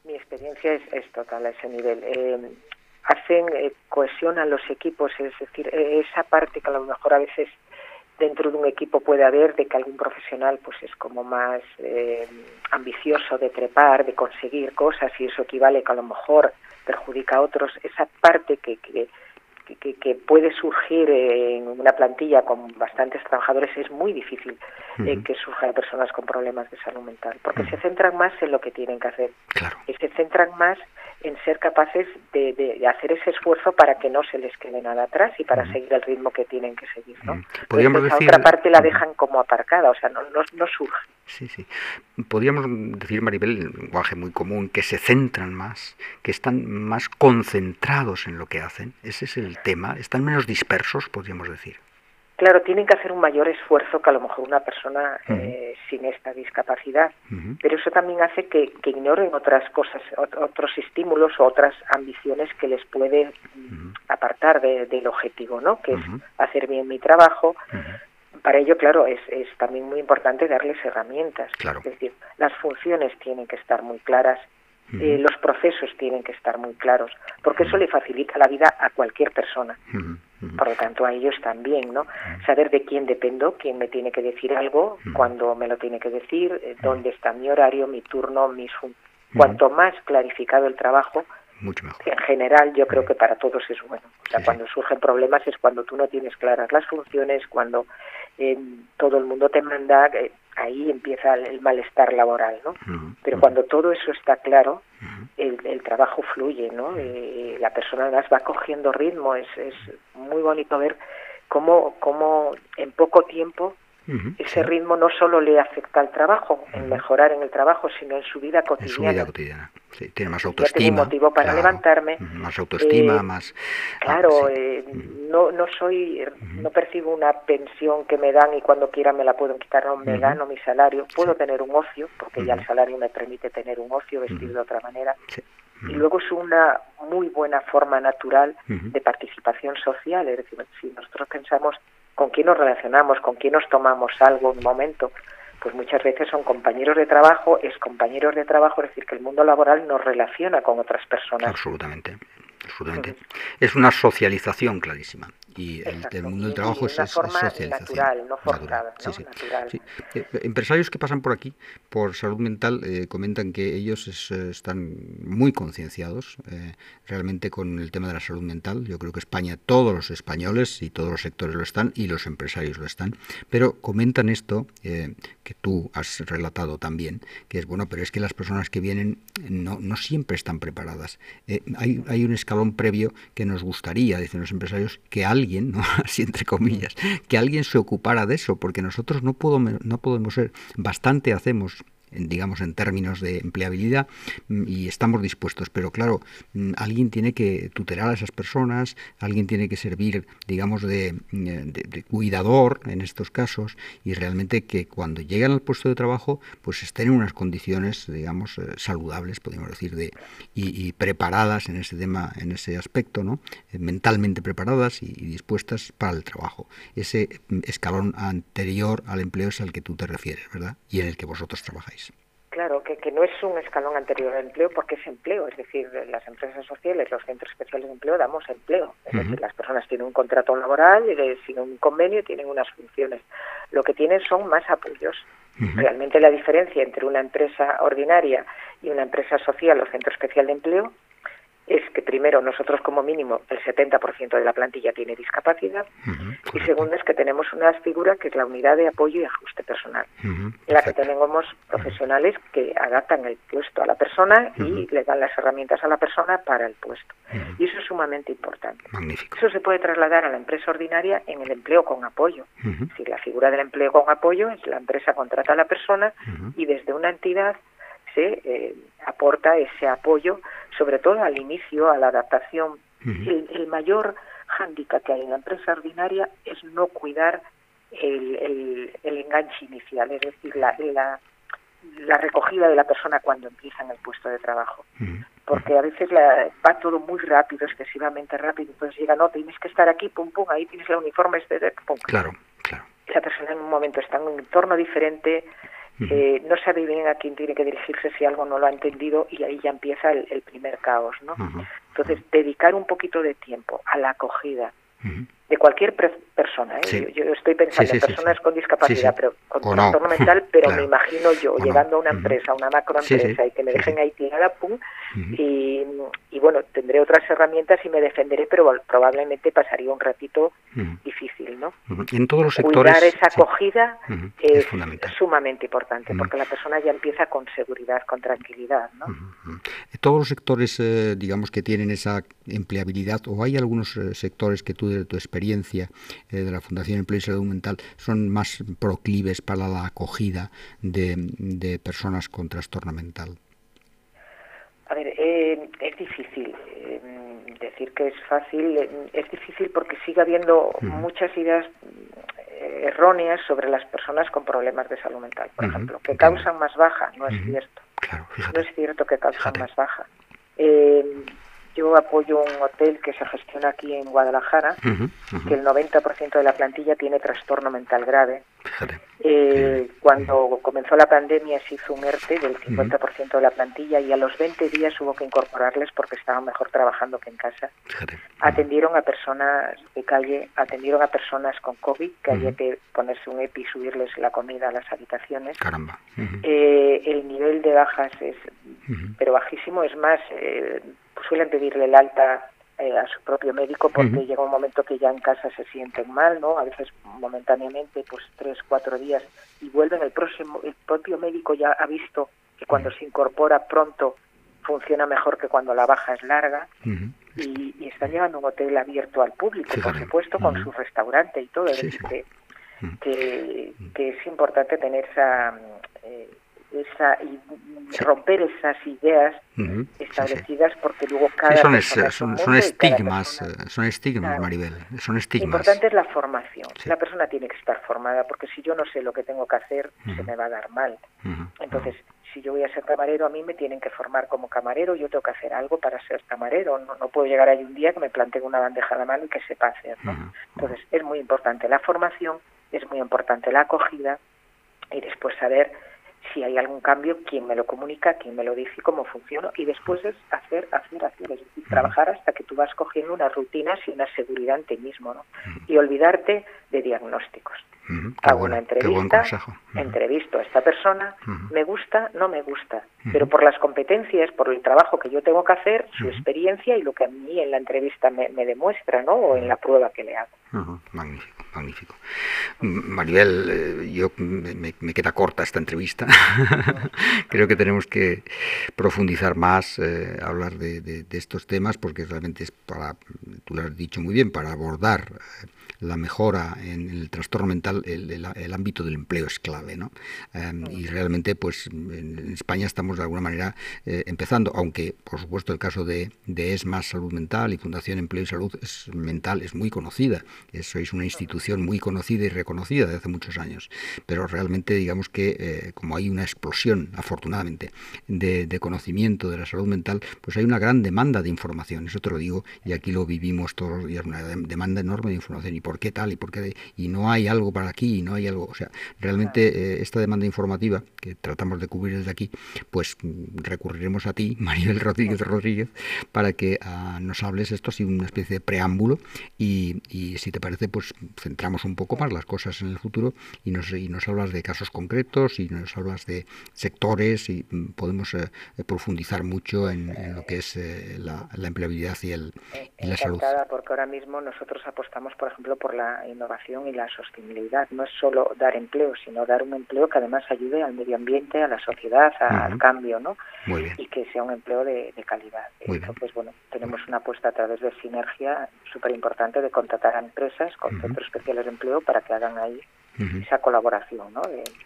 Mi experiencia es, total a ese nivel. Eh, hacen, eh, cohesionan los equipos, es decir, eh, esa parte que a lo mejor a veces dentro de un equipo puede haber de que algún profesional pues es como más ambicioso de trepar, de conseguir cosas y eso equivale que a lo mejor perjudica a otros, esa parte que, que que, puede surgir en una plantilla con bastantes trabajadores es muy difícil eh, que surjan personas con problemas de salud mental, porque se centran más en lo que tienen que hacer, y se centran más en ser capaces de, hacer ese esfuerzo para que no se les quede nada atrás y para seguir el ritmo que tienen que seguir. ¿no? Podríamos decir... otra parte la dejan como aparcada, o sea, no, no, no surge. Sí, sí. Podríamos decir, Maribel, en lenguaje muy común, que se centran más, que están más concentrados en lo que hacen. Ese es el tema. Están menos dispersos, podríamos decir. Claro, tienen que hacer un mayor esfuerzo que a lo mejor una persona eh, sin esta discapacidad, pero eso también hace que, ignoren otras cosas, otros estímulos o otras ambiciones que les pueden apartar del objetivo, ¿no? Que es hacer bien mi trabajo. Para ello, claro, es, es, también muy importante darles herramientas. Es decir, las funciones tienen que estar muy claras, eh, los procesos tienen que estar muy claros, porque eso le facilita la vida a cualquier persona. Por lo tanto, a ellos también, ¿no? Saber de quién dependo, quién me tiene que decir algo, cuándo me lo tiene que decir, eh, dónde está mi horario, mi turno, mis Cuanto más clarificado el trabajo, mucho mejor. En general, yo creo que para todos es bueno. O sea, cuando surgen problemas es cuando tú no tienes claras las funciones, cuando eh, todo el mundo te manda, eh, ahí empieza el, malestar laboral, ¿no? Pero cuando todo eso está claro, el, el, trabajo fluye, ¿no? Eh, la persona además va cogiendo ritmo, es, es muy bonito ver cómo, cómo en poco tiempo ese ritmo no solo le afecta al trabajo, en mejorar en el trabajo, sino en su vida cotidiana. En su vida cotidiana. Sí, tiene más autoestima. un motivo para levantarme. Más autoestima, eh, más. Claro, ah, eh, no, no soy, no percibo una pensión que me dan y cuando quiera me la puedo quitar, no me gano mi salario. Puedo tener un ocio, porque ya el salario me permite tener un ocio, vestir de otra manera. Y luego es una muy buena forma natural de participación social. Es decir, si nosotros pensamos con quién nos relacionamos, con quién nos tomamos algo, un momento, pues muchas veces son compañeros de trabajo, es compañeros de trabajo, es decir, que el mundo laboral nos relaciona con otras personas. Absolutamente, absolutamente. Es una socialización clarísima y el, mundo del trabajo es, una forma natural, no forzada, eh, empresarios que pasan por aquí, por salud mental, eh, comentan que ellos eh, están muy concienciados realmente con el tema de la salud mental. Yo creo que España, todos los españoles y todos los sectores lo están y los empresarios lo están, pero comentan esto que tú has relatado también, que es bueno, pero es que las personas que vienen no, no siempre están preparadas. hay, hay un escalón previo que nos gustaría, dicen los empresarios, que alguien ¿no? *laughs* así entre comillas, que alguien se ocupara de eso, porque nosotros no, podemos, no podemos ser, bastante hacemos digamos en términos de empleabilidad mm, y estamos dispuestos. Pero claro mm, alguien tiene que tutelar a esas personas alguien tiene que servir digamos de, mm, cuidador en estos casos y realmente que cuando llegan al puesto de trabajo pues estén en unas condiciones digamos eh, saludables podríamos decir de y, preparadas en ese tema en ese aspecto no eh, mentalmente preparadas y, dispuestas para el trabajo. Ese escalón anterior al empleo es al que tú te refieres verdad y en el que vosotros trabajáis Claro, que, que no es un escalón anterior al empleo porque es empleo, es decir, las empresas sociales, los centros especiales de empleo damos empleo, es decir, las personas tienen un contrato laboral, siguen un convenio, tienen unas funciones. Lo que tienen son más apoyos. Realmente la diferencia entre una empresa ordinaria y una empresa social o centro especial de empleo es que primero nosotros como mínimo el 70% de la plantilla tiene discapacidad y segundo es que tenemos una figura que es la unidad de apoyo y ajuste personal, en la que tenemos profesionales que adaptan el puesto a la persona y le dan las herramientas a la persona para el puesto. Y eso es sumamente importante. Eso se puede trasladar a la empresa ordinaria en el empleo con apoyo. Si la figura del empleo con apoyo es la empresa contrata a la persona y desde una entidad se eh, aporta ese apoyo, sobre todo al inicio, a la adaptación. el, mayor hándicap que hay en la empresa ordinaria es no cuidar el, el, enganche inicial, es decir, la, la, la, recogida de la persona cuando empieza en el puesto de trabajo. Porque a veces la, va todo muy rápido, excesivamente rápido, entonces llega, no, tienes que estar aquí, pum, pum, ahí tienes el uniforme, este, pum. Claro, claro. Esa persona en un momento está en un entorno diferente, eh, no sabe bien a quién tiene que dirigirse si algo no lo ha entendido y ahí ya empieza el, primer caos, ¿no? Entonces, dedicar un poquito de tiempo a la acogida, de cualquier persona. ¿eh? Yo, estoy pensando en personas con discapacidad, pero con trastorno mental, *laughs* pero me imagino yo llegando a una empresa, a una macroempresa y que me dejen ahí tirada, pum, y, bueno, tendré otras herramientas y me defenderé, pero probablemente pasaría un ratito difícil, ¿no? En todos los sectores. Cuidar esa acogida es, sumamente importante, porque la persona ya empieza con seguridad, con tranquilidad, ¿no? En todos los sectores, eh, digamos, que tienen esa empleabilidad, o hay algunos eh, sectores que tú de tu experiencia eh, de la Fundación Empleo y Salud Mental, son más proclives para la acogida de, personas con trastorno mental? A ver, eh, decir que es fácil, es difícil porque sigue habiendo muchas ideas erróneas sobre las personas con problemas de salud mental, por ejemplo, que causan más baja, no es cierto. no es cierto que causan más baja. Eh, yo apoyo un hotel que se gestiona aquí en Guadalajara, que el 90% de la plantilla tiene trastorno mental grave. Eh, cuando comenzó la pandemia se hizo un ERTE del 50% de la plantilla y a los 20 días hubo que incorporarles porque estaban mejor trabajando que en casa. Atendieron a personas de calle, atendieron a personas con COVID, que había que ponerse un EPI y subirles la comida a las habitaciones. Caramba. Eh, el nivel de bajas es pero bajísimo, es más... Eh, suelen pedirle el alta eh, a su propio médico porque llega un momento que ya en casa se sienten mal, ¿no? A veces momentáneamente, pues tres, cuatro días y vuelven. El próximo, el propio médico ya ha visto que cuando se incorpora pronto funciona mejor que cuando la baja es larga y, están llevando un hotel abierto al público, por supuesto, con su restaurante y todo. que, que, es importante tener esa eh, esa y romper esas ideas establecidas porque luego cada son, son, estigmas son estigmas Maribel son estigmas. Lo importante es la formación. La persona tiene que estar formada porque si yo no sé lo que tengo que hacer se me va a dar mal. Entonces si yo voy a ser camarero a mí me tienen que formar como camarero yo tengo que hacer algo para ser camarero. No, no puedo llegar ahí un día que me planteen una bandeja a la mano y que sepa hacer ¿no? entonces es muy importante la formación es muy importante la acogida y después saber si hay algún cambio, quién me lo comunica, quién me lo dice y cómo funciona. Y después es hacer, hacer, hacer, es decir, trabajar hasta que tú vas cogiendo unas rutinas y una seguridad en ti mismo, ¿no? Y olvidarte de diagnósticos. Hago una entrevista, entrevisto a esta persona, me gusta, no me gusta, pero por las competencias, por el trabajo que yo tengo que hacer, su experiencia y lo que a mí en la entrevista me, demuestra, ¿no? O en la prueba que le hago. Magnífico, magnífico. Maribel, eh, yo me, queda corta esta entrevista. *laughs* Creo que tenemos que profundizar más, eh, hablar de, estos temas, porque realmente es para, tú lo has dicho muy bien, para abordar. Eh, la mejora en el trastorno mental, el, ámbito del empleo es clave, ¿no? Em, y realmente, pues en España estamos de alguna manera eh, empezando, aunque por supuesto el caso de, de ESMAS Salud Mental y Fundación Empleo y Salud es, Mental es muy conocida, sois una institución muy conocida y reconocida de hace muchos años, pero realmente digamos que eh, como hay una explosión, afortunadamente, de, conocimiento de la salud mental, pues hay una gran demanda de información, eso te lo digo, y aquí lo vivimos todos los días, una demanda enorme de información. Y por qué tal y por qué y no hay algo para aquí y no hay algo, o sea, realmente eh, esta demanda informativa que tratamos de cubrir desde aquí, pues mm, recurriremos a ti, *laughs* Maribel Rodríguez Rodríguez, para que ah, nos hables esto así una especie de preámbulo y, si te parece, pues centramos un poco más las cosas en el futuro y nos, y nos hablas de casos concretos y nos hablas de sectores y mm, podemos eh, profundizar mucho en, lo que es eh, la, empleabilidad y, el, y la salud. porque ahora mismo nosotros apostamos, por ejemplo, por la innovación y la sostenibilidad. No es solo dar empleo, sino dar un empleo que además ayude al medio ambiente, a la sociedad, al cambio, ¿no? Y que sea un empleo de, calidad. Entonces, bueno, tenemos una apuesta a través de sinergia súper importante de contratar a empresas con centros especiales de empleo para que hagan ahí esa colaboración ¿no?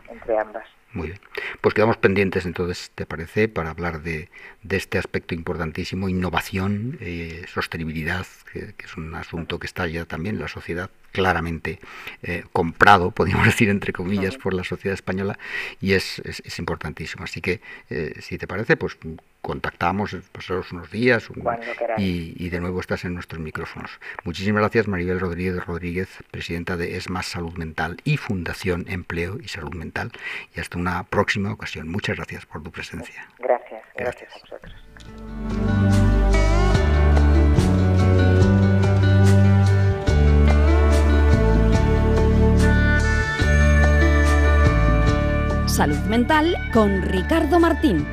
entre ambas. Muy bien. Pues quedamos pendientes entonces, ¿te parece? Para hablar de, de este aspecto importantísimo, innovación, eh, sostenibilidad, que, es un asunto que está ya también en la sociedad claramente eh, comprado, podríamos *laughs* decir entre comillas, por la sociedad española y es, es, importantísimo. Así que, eh, si te parece, pues contactamos, pasaros unos días y, y, de nuevo estás en nuestros micrófonos. Muchísimas gracias Maribel Rodríguez Rodríguez, presidenta de ESMAS Salud Mental y Fundación Empleo y Salud Mental. Y hasta una próxima ocasión. Muchas gracias por tu presencia. Gracias, gracias, gracias a vosotros. Salud Mental con Ricardo Martín.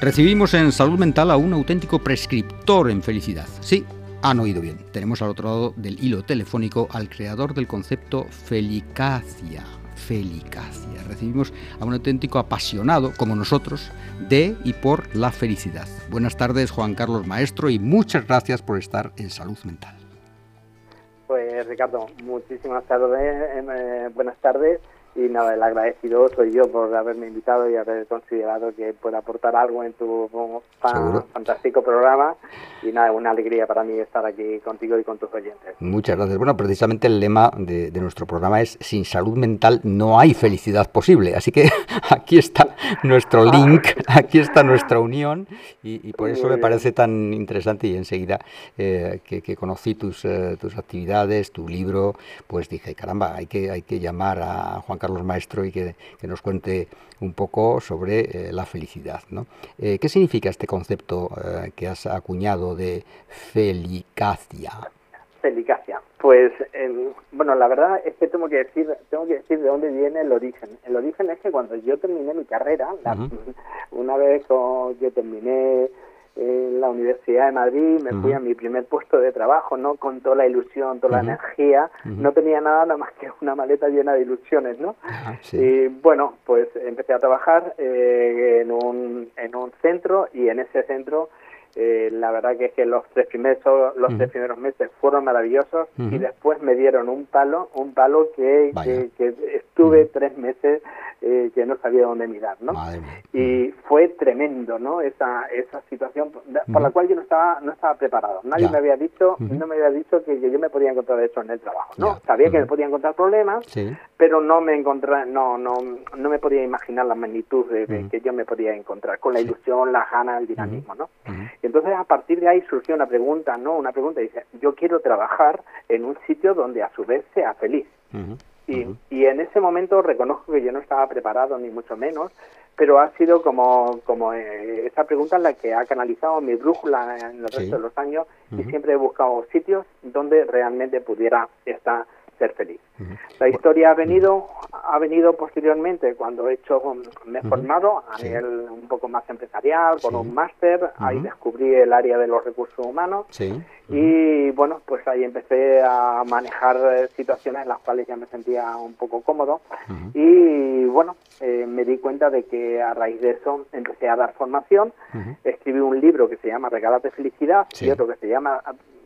Recibimos en Salud Mental a un auténtico prescriptor en felicidad. Sí, han oído bien. Tenemos al otro lado del hilo telefónico al creador del concepto Felicacia. Felicacia. Recibimos a un auténtico apasionado, como nosotros, de y por la felicidad. Buenas tardes, Juan Carlos Maestro, y muchas gracias por estar en Salud Mental. Pues Ricardo, muchísimas tardes, eh, buenas tardes y nada, el agradecido soy yo por haberme invitado y haber considerado que pueda aportar algo en tu fantástico programa. Y nada, una alegría para mí estar aquí contigo y con tus oyentes. Muchas gracias. Bueno, precisamente el lema de, nuestro programa es sin salud mental no hay felicidad posible, así que *laughs* aquí está nuestro link, aquí está nuestra unión. Y, por eso me parece tan interesante y enseguida eh, que, conocí tus, eh, tus actividades, tu libro, pues dije, caramba, hay que, hay que llamar a Juan Carlos Maestro y que, nos cuente un poco sobre eh, la felicidad. ¿no? Eh, ¿Qué significa este concepto eh, que has acuñado de felicacia? Felicacia. Pues bueno, la verdad es que tengo que decir, tengo que decir de dónde viene el origen. El origen es que cuando yo terminé mi carrera, *laughs* una vez que terminé en la Universidad de Madrid, me fui a mi primer puesto de trabajo, ¿no? Con toda la ilusión, toda la energía, no tenía nada, nada más que una maleta llena de ilusiones, ¿no? Y bueno, pues empecé a trabajar eh, en, un, en un centro y en ese centro eh, la verdad que es que los tres primeros los tres primeros meses fueron maravillosos y después me dieron un palo un palo que, que, estuve tres meses eh, que no sabía dónde mirar no y fue tremendo no esa esa situación por la cual yo no estaba no estaba preparado. Nadie me había dicho no me había dicho que, yo me podía encontrar eso en el trabajo no sabía que me podía encontrar problemas pero no me encontré no no no me podía imaginar la magnitud de, que yo me podía encontrar con la ilusión la ganas el dinamismo no entonces a partir de ahí surgió una pregunta, ¿no? Una pregunta dice, yo quiero trabajar en un sitio donde a su vez sea feliz. y, y, en ese momento reconozco que yo no estaba preparado ni mucho menos, pero ha sido como, como eh, esa pregunta la que ha canalizado mi brújula en el resto de los años y siempre he buscado sitios donde realmente pudiera estar ser feliz. La historia ha venido ha venido posteriormente cuando he hecho me he formado a nivel un poco más empresarial con un máster, ahí descubrí el área de los recursos humanos y bueno, pues ahí empecé a manejar eh, situaciones en las cuales ya me sentía un poco cómodo y bueno, eh, me di cuenta de que a raíz de eso empecé a dar formación, escribí un libro que se llama Regálate felicidad y otro que se llama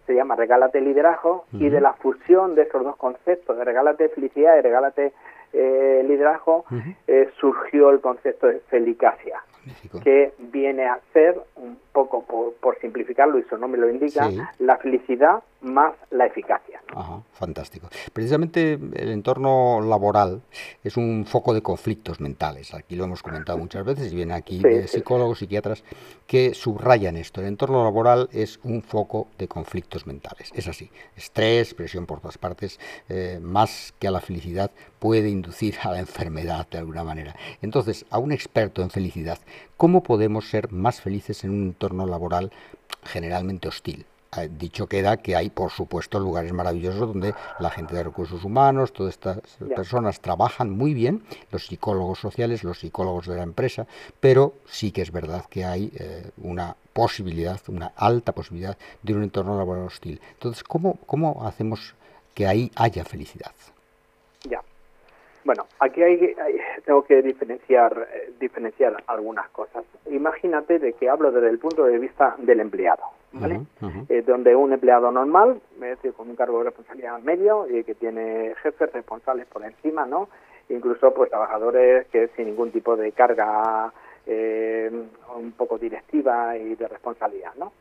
se llama Regálate Liderazgo, y de la fusión de esos dos conceptos, de Regálate Felicidad y Regálate eh, Liderazgo, eh, surgió el concepto de Felicacia, que viene a ser, un poco por, simplificarlo, y su nombre lo indica, la felicidad más la eficacia. Ajá, fantástico. Precisamente el entorno laboral es un foco de conflictos mentales. Aquí lo hemos comentado muchas veces y vienen aquí psicólogos, psiquiatras que subrayan esto. El entorno laboral es un foco de conflictos mentales. Es así. Estrés, presión por todas partes, eh, más que a la felicidad, puede inducir a la enfermedad de alguna manera. Entonces, a un experto en felicidad, ¿cómo podemos ser más felices en un entorno laboral generalmente hostil? Dicho queda que hay, por supuesto, lugares maravillosos donde la gente de recursos humanos, todas estas personas trabajan muy bien, los psicólogos sociales, los psicólogos de la empresa, pero sí que es verdad que hay eh, una posibilidad, una alta posibilidad de un entorno laboral hostil. Entonces, ¿cómo, cómo hacemos que ahí haya felicidad? Bueno, aquí hay, tengo que diferenciar, eh, diferenciar algunas cosas. Imagínate de que hablo desde el punto de vista del empleado. ¿vale? Eh, donde un empleado normal, es decir, con un cargo de responsabilidad medio y que tiene jefes responsables por encima, ¿no? Incluso pues trabajadores que sin ningún tipo de carga eh, un poco directiva y de responsabilidad, ¿no?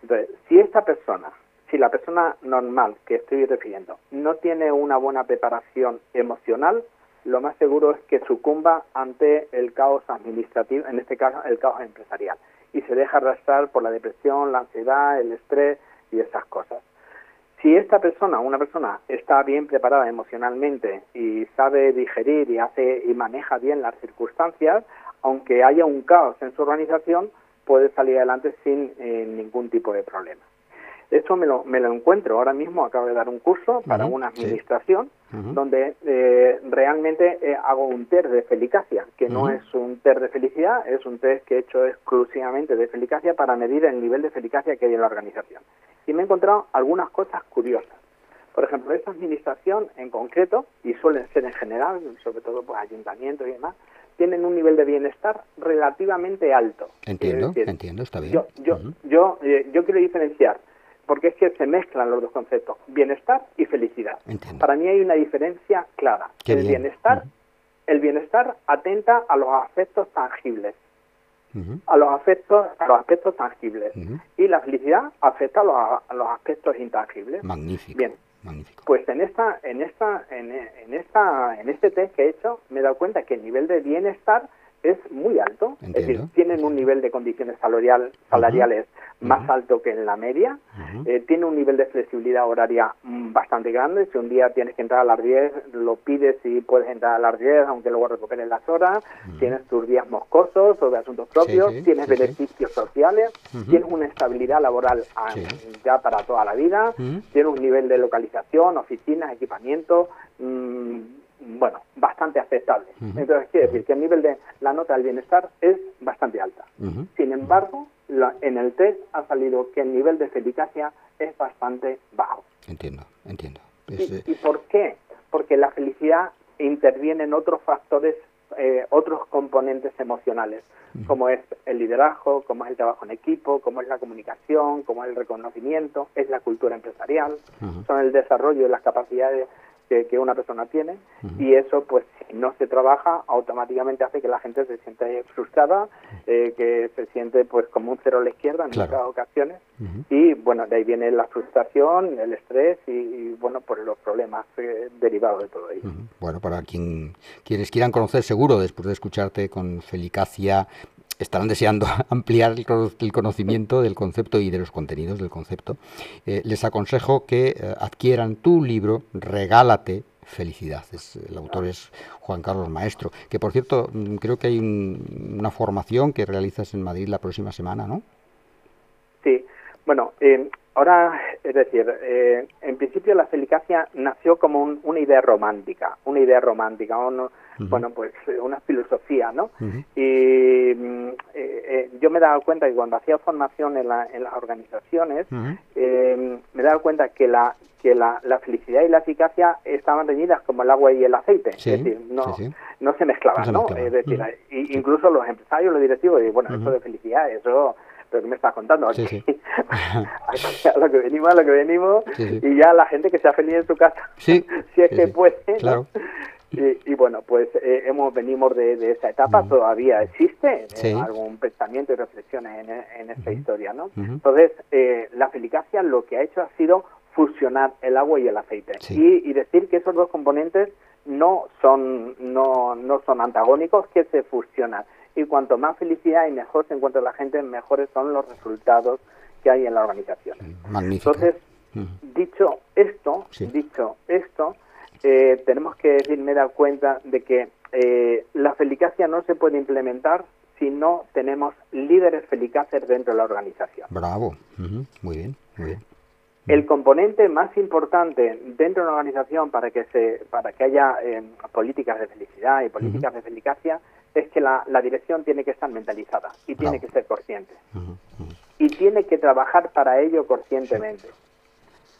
Entonces, si esta persona, si la persona normal que estoy refiriendo no tiene una buena preparación emocional, lo más seguro es que sucumba ante el caos administrativo, en este caso el caos empresarial y se deja arrastrar por la depresión, la ansiedad, el estrés y esas cosas. Si esta persona, una persona, está bien preparada emocionalmente y sabe digerir y hace y maneja bien las circunstancias, aunque haya un caos en su organización, puede salir adelante sin eh, ningún tipo de problema. Esto me lo, me lo encuentro ahora mismo, acabo de dar un curso para una administración donde eh, realmente eh, hago un test de felicacia, que no es un test de felicidad, es un test que he hecho exclusivamente de felicacia para medir el nivel de felicacia que hay en la organización. Y me he encontrado algunas cosas curiosas. Por ejemplo, esta administración en concreto, y suelen ser en general, sobre todo pues, ayuntamientos y demás, tienen un nivel de bienestar relativamente alto. Entiendo, entiendo, está bien. Yo, yo, yo, eh, yo quiero diferenciar porque es que se mezclan los dos conceptos, bienestar y felicidad. Para mí hay una diferencia clara. el bienestar, el bienestar atenta a los aspectos tangibles. A los aspectos, a los aspectos tangibles. Y la felicidad afecta a los, a los aspectos intangibles. Magnífico. Bien. Magnífico. Pues en esta, en esta, en, en esta, en este test que he hecho, me he dado cuenta que el nivel de bienestar es muy alto, es decir, tienen un nivel de condiciones salarial, salariales más alto que en la media, eh, tiene un nivel de flexibilidad horaria mm, bastante grande, si un día tienes que entrar a las 10, lo pides y puedes entrar a las 10, aunque luego recuperes las horas, tienes tus días moscosos o de asuntos propios, tienes beneficios sociales, tienes una estabilidad laboral ah, ya para toda la vida, tienes un nivel de localización, oficinas, equipamiento, mmm, bueno, bastante aceptable. Entonces, quiere decir que el nivel de la nota del bienestar es bastante alta. Sin embargo, en el test ha salido que el nivel de eficacia es bastante bajo. Entiendo, entiendo. Eh, ¿Y, por qué? Porque la felicidad interviene en otros factores, eh, otros componentes emocionales, como es el liderazgo, como es el trabajo en equipo, como es la comunicación, como es el reconocimiento, es la cultura empresarial, son el desarrollo de las capacidades que, una persona tiene y eso pues si no se trabaja automáticamente hace que la gente se siente frustrada eh, que se siente pues como un cero a la izquierda en muchas ocasiones. Y bueno de ahí viene la frustración el estrés y, bueno pues los problemas eh, derivados de todo ello. Bueno para quien quienes quieran conocer seguro después de escucharte con Felicacia estarán deseando *laughs* ampliar el conocimiento del concepto y de los contenidos del concepto, eh, les aconsejo que eh, adquieran tu libro Regálate Felicidad. el autor es Juan Carlos Maestro, que por cierto mm, creo que hay una formación que realizas en Madrid la próxima semana, ¿no? Sí, bueno, eh, ahora, es decir, en principio la felicacia nació como una idea romántica, una idea romántica, no, bueno, pues eh, una filosofía, ¿no? Y mm, eh, eh, yo me he dado cuenta que cuando hacía formación en, la, en las organizaciones, me he dado cuenta que la que la, la, felicidad y la eficacia estaban reñidas como el agua y el aceite, es decir, no, no se mezclaban, ¿no? Es decir, incluso los empresarios, los directivos, y bueno, eso de felicidad, eso pero que me estás contando aquí, a *laughs* lo que venimos, a lo que venimos, y ya la gente que sea feliz en su casa, *laughs* si es que puede, claro. Y, bueno, pues eh, hemos venimos de, esa etapa, todavía existe eh, algún pensamiento y reflexión en, esta historia, ¿no? Entonces, eh, la felicacia lo que ha hecho ha sido fusionar el agua y el aceite. Y, decir que esos dos componentes no son no, no son antagónicos, que se fusionan. Y cuanto más felicidad y mejor se encuentra la gente, mejores son los resultados que hay en la organización. Entonces, dicho esto, dicho esto, eh, tenemos que decir, me he dado cuenta de que eh, la felicacia no se puede implementar si no tenemos líderes felicaces dentro de la organización. Bravo, muy bien, muy bien. El componente más importante dentro de una organización para que se para que haya eh, políticas de felicidad y políticas de felicacia es que la, dirección tiene que estar mentalizada y tiene que ser consciente. Y tiene que trabajar para ello conscientemente.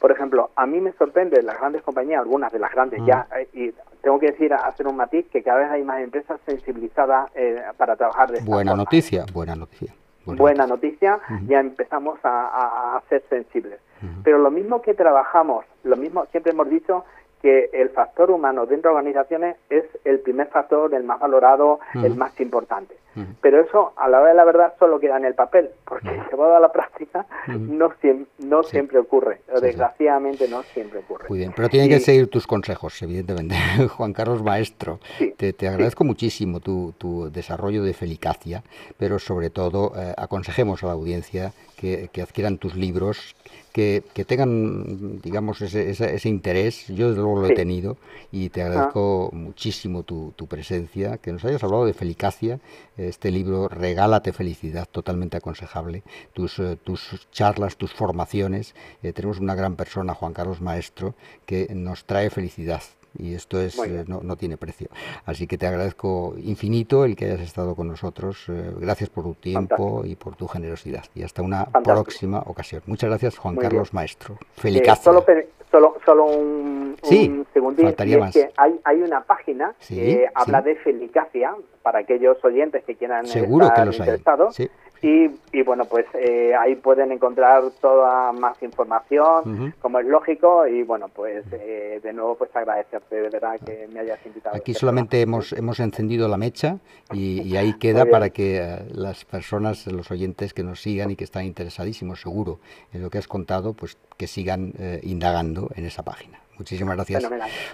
Por ejemplo, a mí me sorprende las grandes compañías, algunas de las grandes ya, eh, y tengo que decir, hacer un matiz, que cada vez hay más empresas sensibilizadas eh, para trabajar de esta Buena noticia, buena noticia. Buena, noticia, ya empezamos a, ser sensibles. Pero lo mismo que trabajamos, lo mismo siempre hemos dicho que el factor humano dentro de organizaciones es el primer factor, el más valorado, el más importante. Pero eso, a la hora de la verdad, solo queda en el papel, porque llevado a la práctica no, no siempre ocurre, desgraciadamente no siempre ocurre. Muy bien, pero tienen que seguir tus consejos, evidentemente. *laughs* Juan Carlos Maestro, te, agradezco muchísimo tu, tu, desarrollo de Felicacia, pero sobre todo eh, aconsejemos a la audiencia que, que adquieran tus libros, que, tengan, digamos, ese, ese, interés. Yo desde luego lo he tenido y te agradezco muchísimo tu, tu, presencia, que nos hayas hablado de Felicacia, este libro Regálate Felicidad, totalmente aconsejable, tus, eh, tus charlas, tus formaciones. Eh, tenemos una gran persona, Juan Carlos Maestro, que nos trae felicidad y esto es eh, no, no, tiene precio. Así que te agradezco infinito el que hayas estado con nosotros. Eh, gracias por tu tiempo y por tu generosidad. Y hasta una próxima ocasión. Muchas gracias, Juan Carlos Maestro. Feliz solo, solo, solo un, sí, segundín. es que hay, hay una página que habla de felicacia para aquellos oyentes que quieran Seguro estar que los interesados. Y, y, bueno, pues eh, ahí pueden encontrar toda más información, como es lógico, y bueno, pues eh, de nuevo pues agradecerte de verdad que me hayas invitado. Aquí solamente hemos, hemos encendido la mecha y, *laughs* ahí queda para que eh, las personas, los oyentes que nos sigan y que están interesadísimos, seguro, en lo que has contado, pues que sigan indagando en esa página. Muchísimas gracias.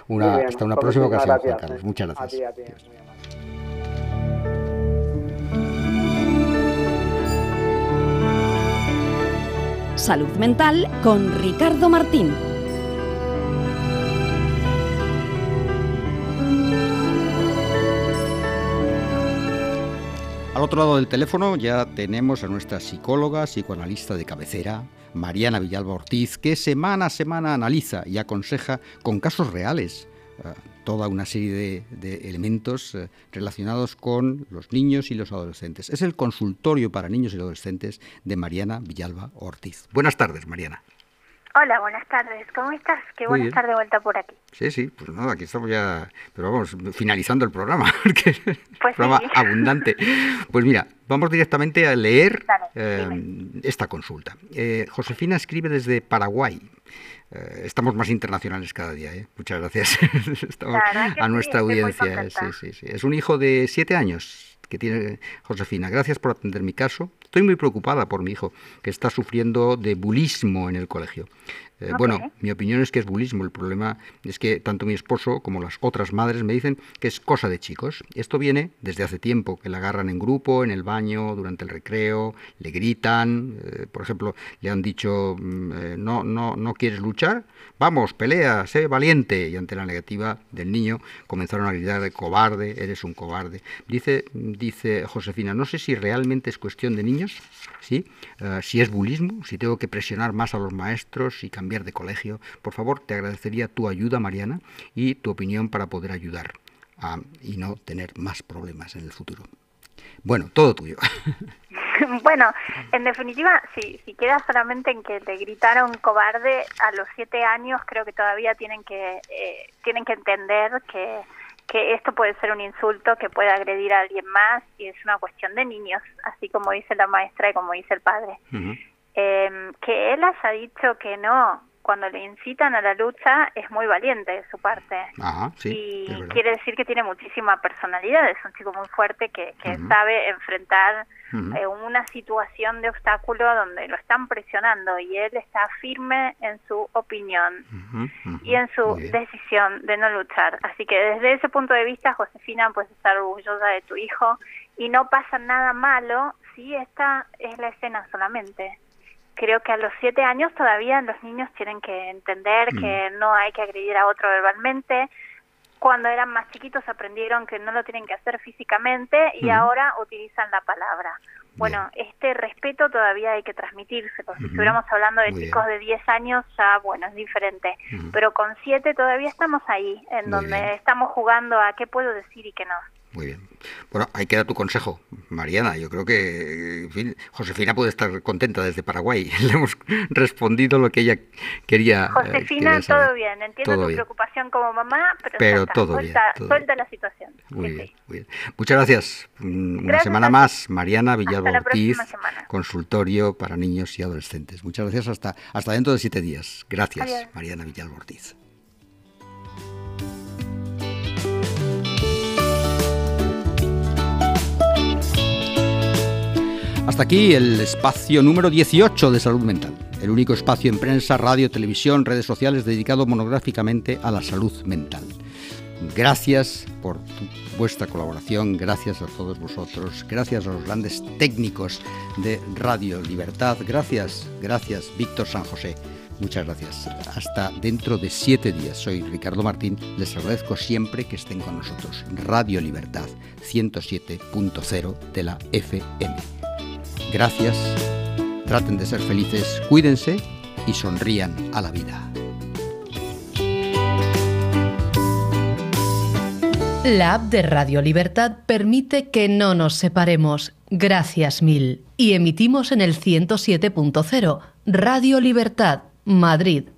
Una, hasta una próxima ocasión, Juan Carlos. Muchas gracias. Salud Mental con Ricardo Martín. Al otro lado del teléfono ya tenemos a nuestra psicóloga, psicoanalista de cabecera, Mariana Villalba Ortiz, que semana a semana analiza y aconseja con casos reales eh, toda una serie de, elementos eh, relacionados con los niños y los adolescentes. Es el consultorio para niños y adolescentes de Mariana Villalba Ortiz. Buenas tardes, Mariana. Hola, buenas tardes. ¿Cómo estás? Qué buena estar de vuelta por aquí. Sí, sí, pues nada, aquí estamos ya, pero vamos, finalizando el programa, *laughs* porque es pues programa abundante. Pues mira, vamos directamente a leer eh, esta consulta. Eh, Josefina escribe desde Paraguay. Eh, estamos más internacionales cada día, ¿eh? Muchas gracias. *laughs* a nuestra audiencia. Es un hijo de siete años que tiene Josefina. Gracias por atender mi caso. Estoy muy preocupada por mi hijo, que está sufriendo de bulismo en el colegio. Eh, bueno, mi opinión es que es bulismo. El problema es que tanto mi esposo como las otras madres me dicen que es cosa de chicos. Esto viene desde hace tiempo, que la agarran en grupo, en el baño, durante el recreo, le gritan. Eh, por ejemplo, le han dicho, mm, eh, no, no, no quieres luchar, vamos, pelea, sé valiente. Y ante la negativa del niño comenzaron a gritar de cobarde, eres un cobarde. Dice, dice Josefina, no sé si realmente es cuestión de niños, ¿sí? si es bulismo, si tengo que presionar más a los maestros y cambiar de colegio, por favor, te agradecería tu ayuda, Mariana, y tu opinión para poder ayudar y no tener más problemas en el futuro. Bueno, todo tuyo. *laughs* bueno, en definitiva, si, si queda solamente en que te gritaron cobarde a los siete años, creo que todavía tienen que eh, tienen que entender que que esto puede ser un insulto que puede agredir a alguien más y es una cuestión de niños, así como dice la maestra y como dice el padre. Eh, que él haya dicho que no cuando le incitan a la lucha es muy valiente de su parte. y quiere decir que tiene muchísima personalidad, es un chico muy fuerte que, sabe enfrentar eh, una situación de obstáculo donde lo están presionando y él está firme en su opinión y en su decisión de no luchar. Así que desde ese punto de vista, Josefina, puedes estar orgullosa de tu hijo y no pasa nada malo si esta es la escena solamente creo que a los siete años todavía los niños tienen que entender mm. que no hay que agredir a otro verbalmente. Cuando eran más chiquitos aprendieron que no lo tienen que hacer físicamente y ahora utilizan la palabra. Bueno, este respeto todavía hay que transmitírselo. Si estuviéramos hablando de chicos de 10 años, ya, bueno, es diferente. Pero con 7 todavía estamos ahí, en donde estamos jugando a qué puedo decir y qué no. Muy bien. Bueno, ahí queda tu consejo, Mariana. Yo creo que en fin, Josefina puede estar contenta desde Paraguay. *laughs* Le hemos respondido lo que ella quería. Eh, Josefina, todo bien. Entiendo tu preocupación como mamá, pero, todo suelta, bien. Suelta la situación. Muy, bien, muy bien. Muchas gracias. Una semana más, Mariana Villalba Ortiz, consultorio para niños y adolescentes. Muchas gracias. Hasta, hasta dentro de siete días. Gracias, Mariana Villalba Ortiz. Hasta aquí el espacio número 18 de salud mental, el único espacio en prensa, radio, televisión, redes sociales dedicado monográficamente a la salud mental. Gracias por vuestra colaboración, gracias a todos vosotros, gracias a los grandes técnicos de Radio Libertad, gracias, gracias Víctor San José. Muchas gracias. Hasta dentro de siete días. Soy Ricardo Martín. Les agradezco siempre que estén con nosotros. Radio Libertad 107.0 de la FM. Gracias, traten de ser felices, cuídense y sonrían a la vida. La app de Radio Libertad permite que no nos separemos. Gracias mil. Y emitimos en el 107.0 Radio Libertad, Madrid,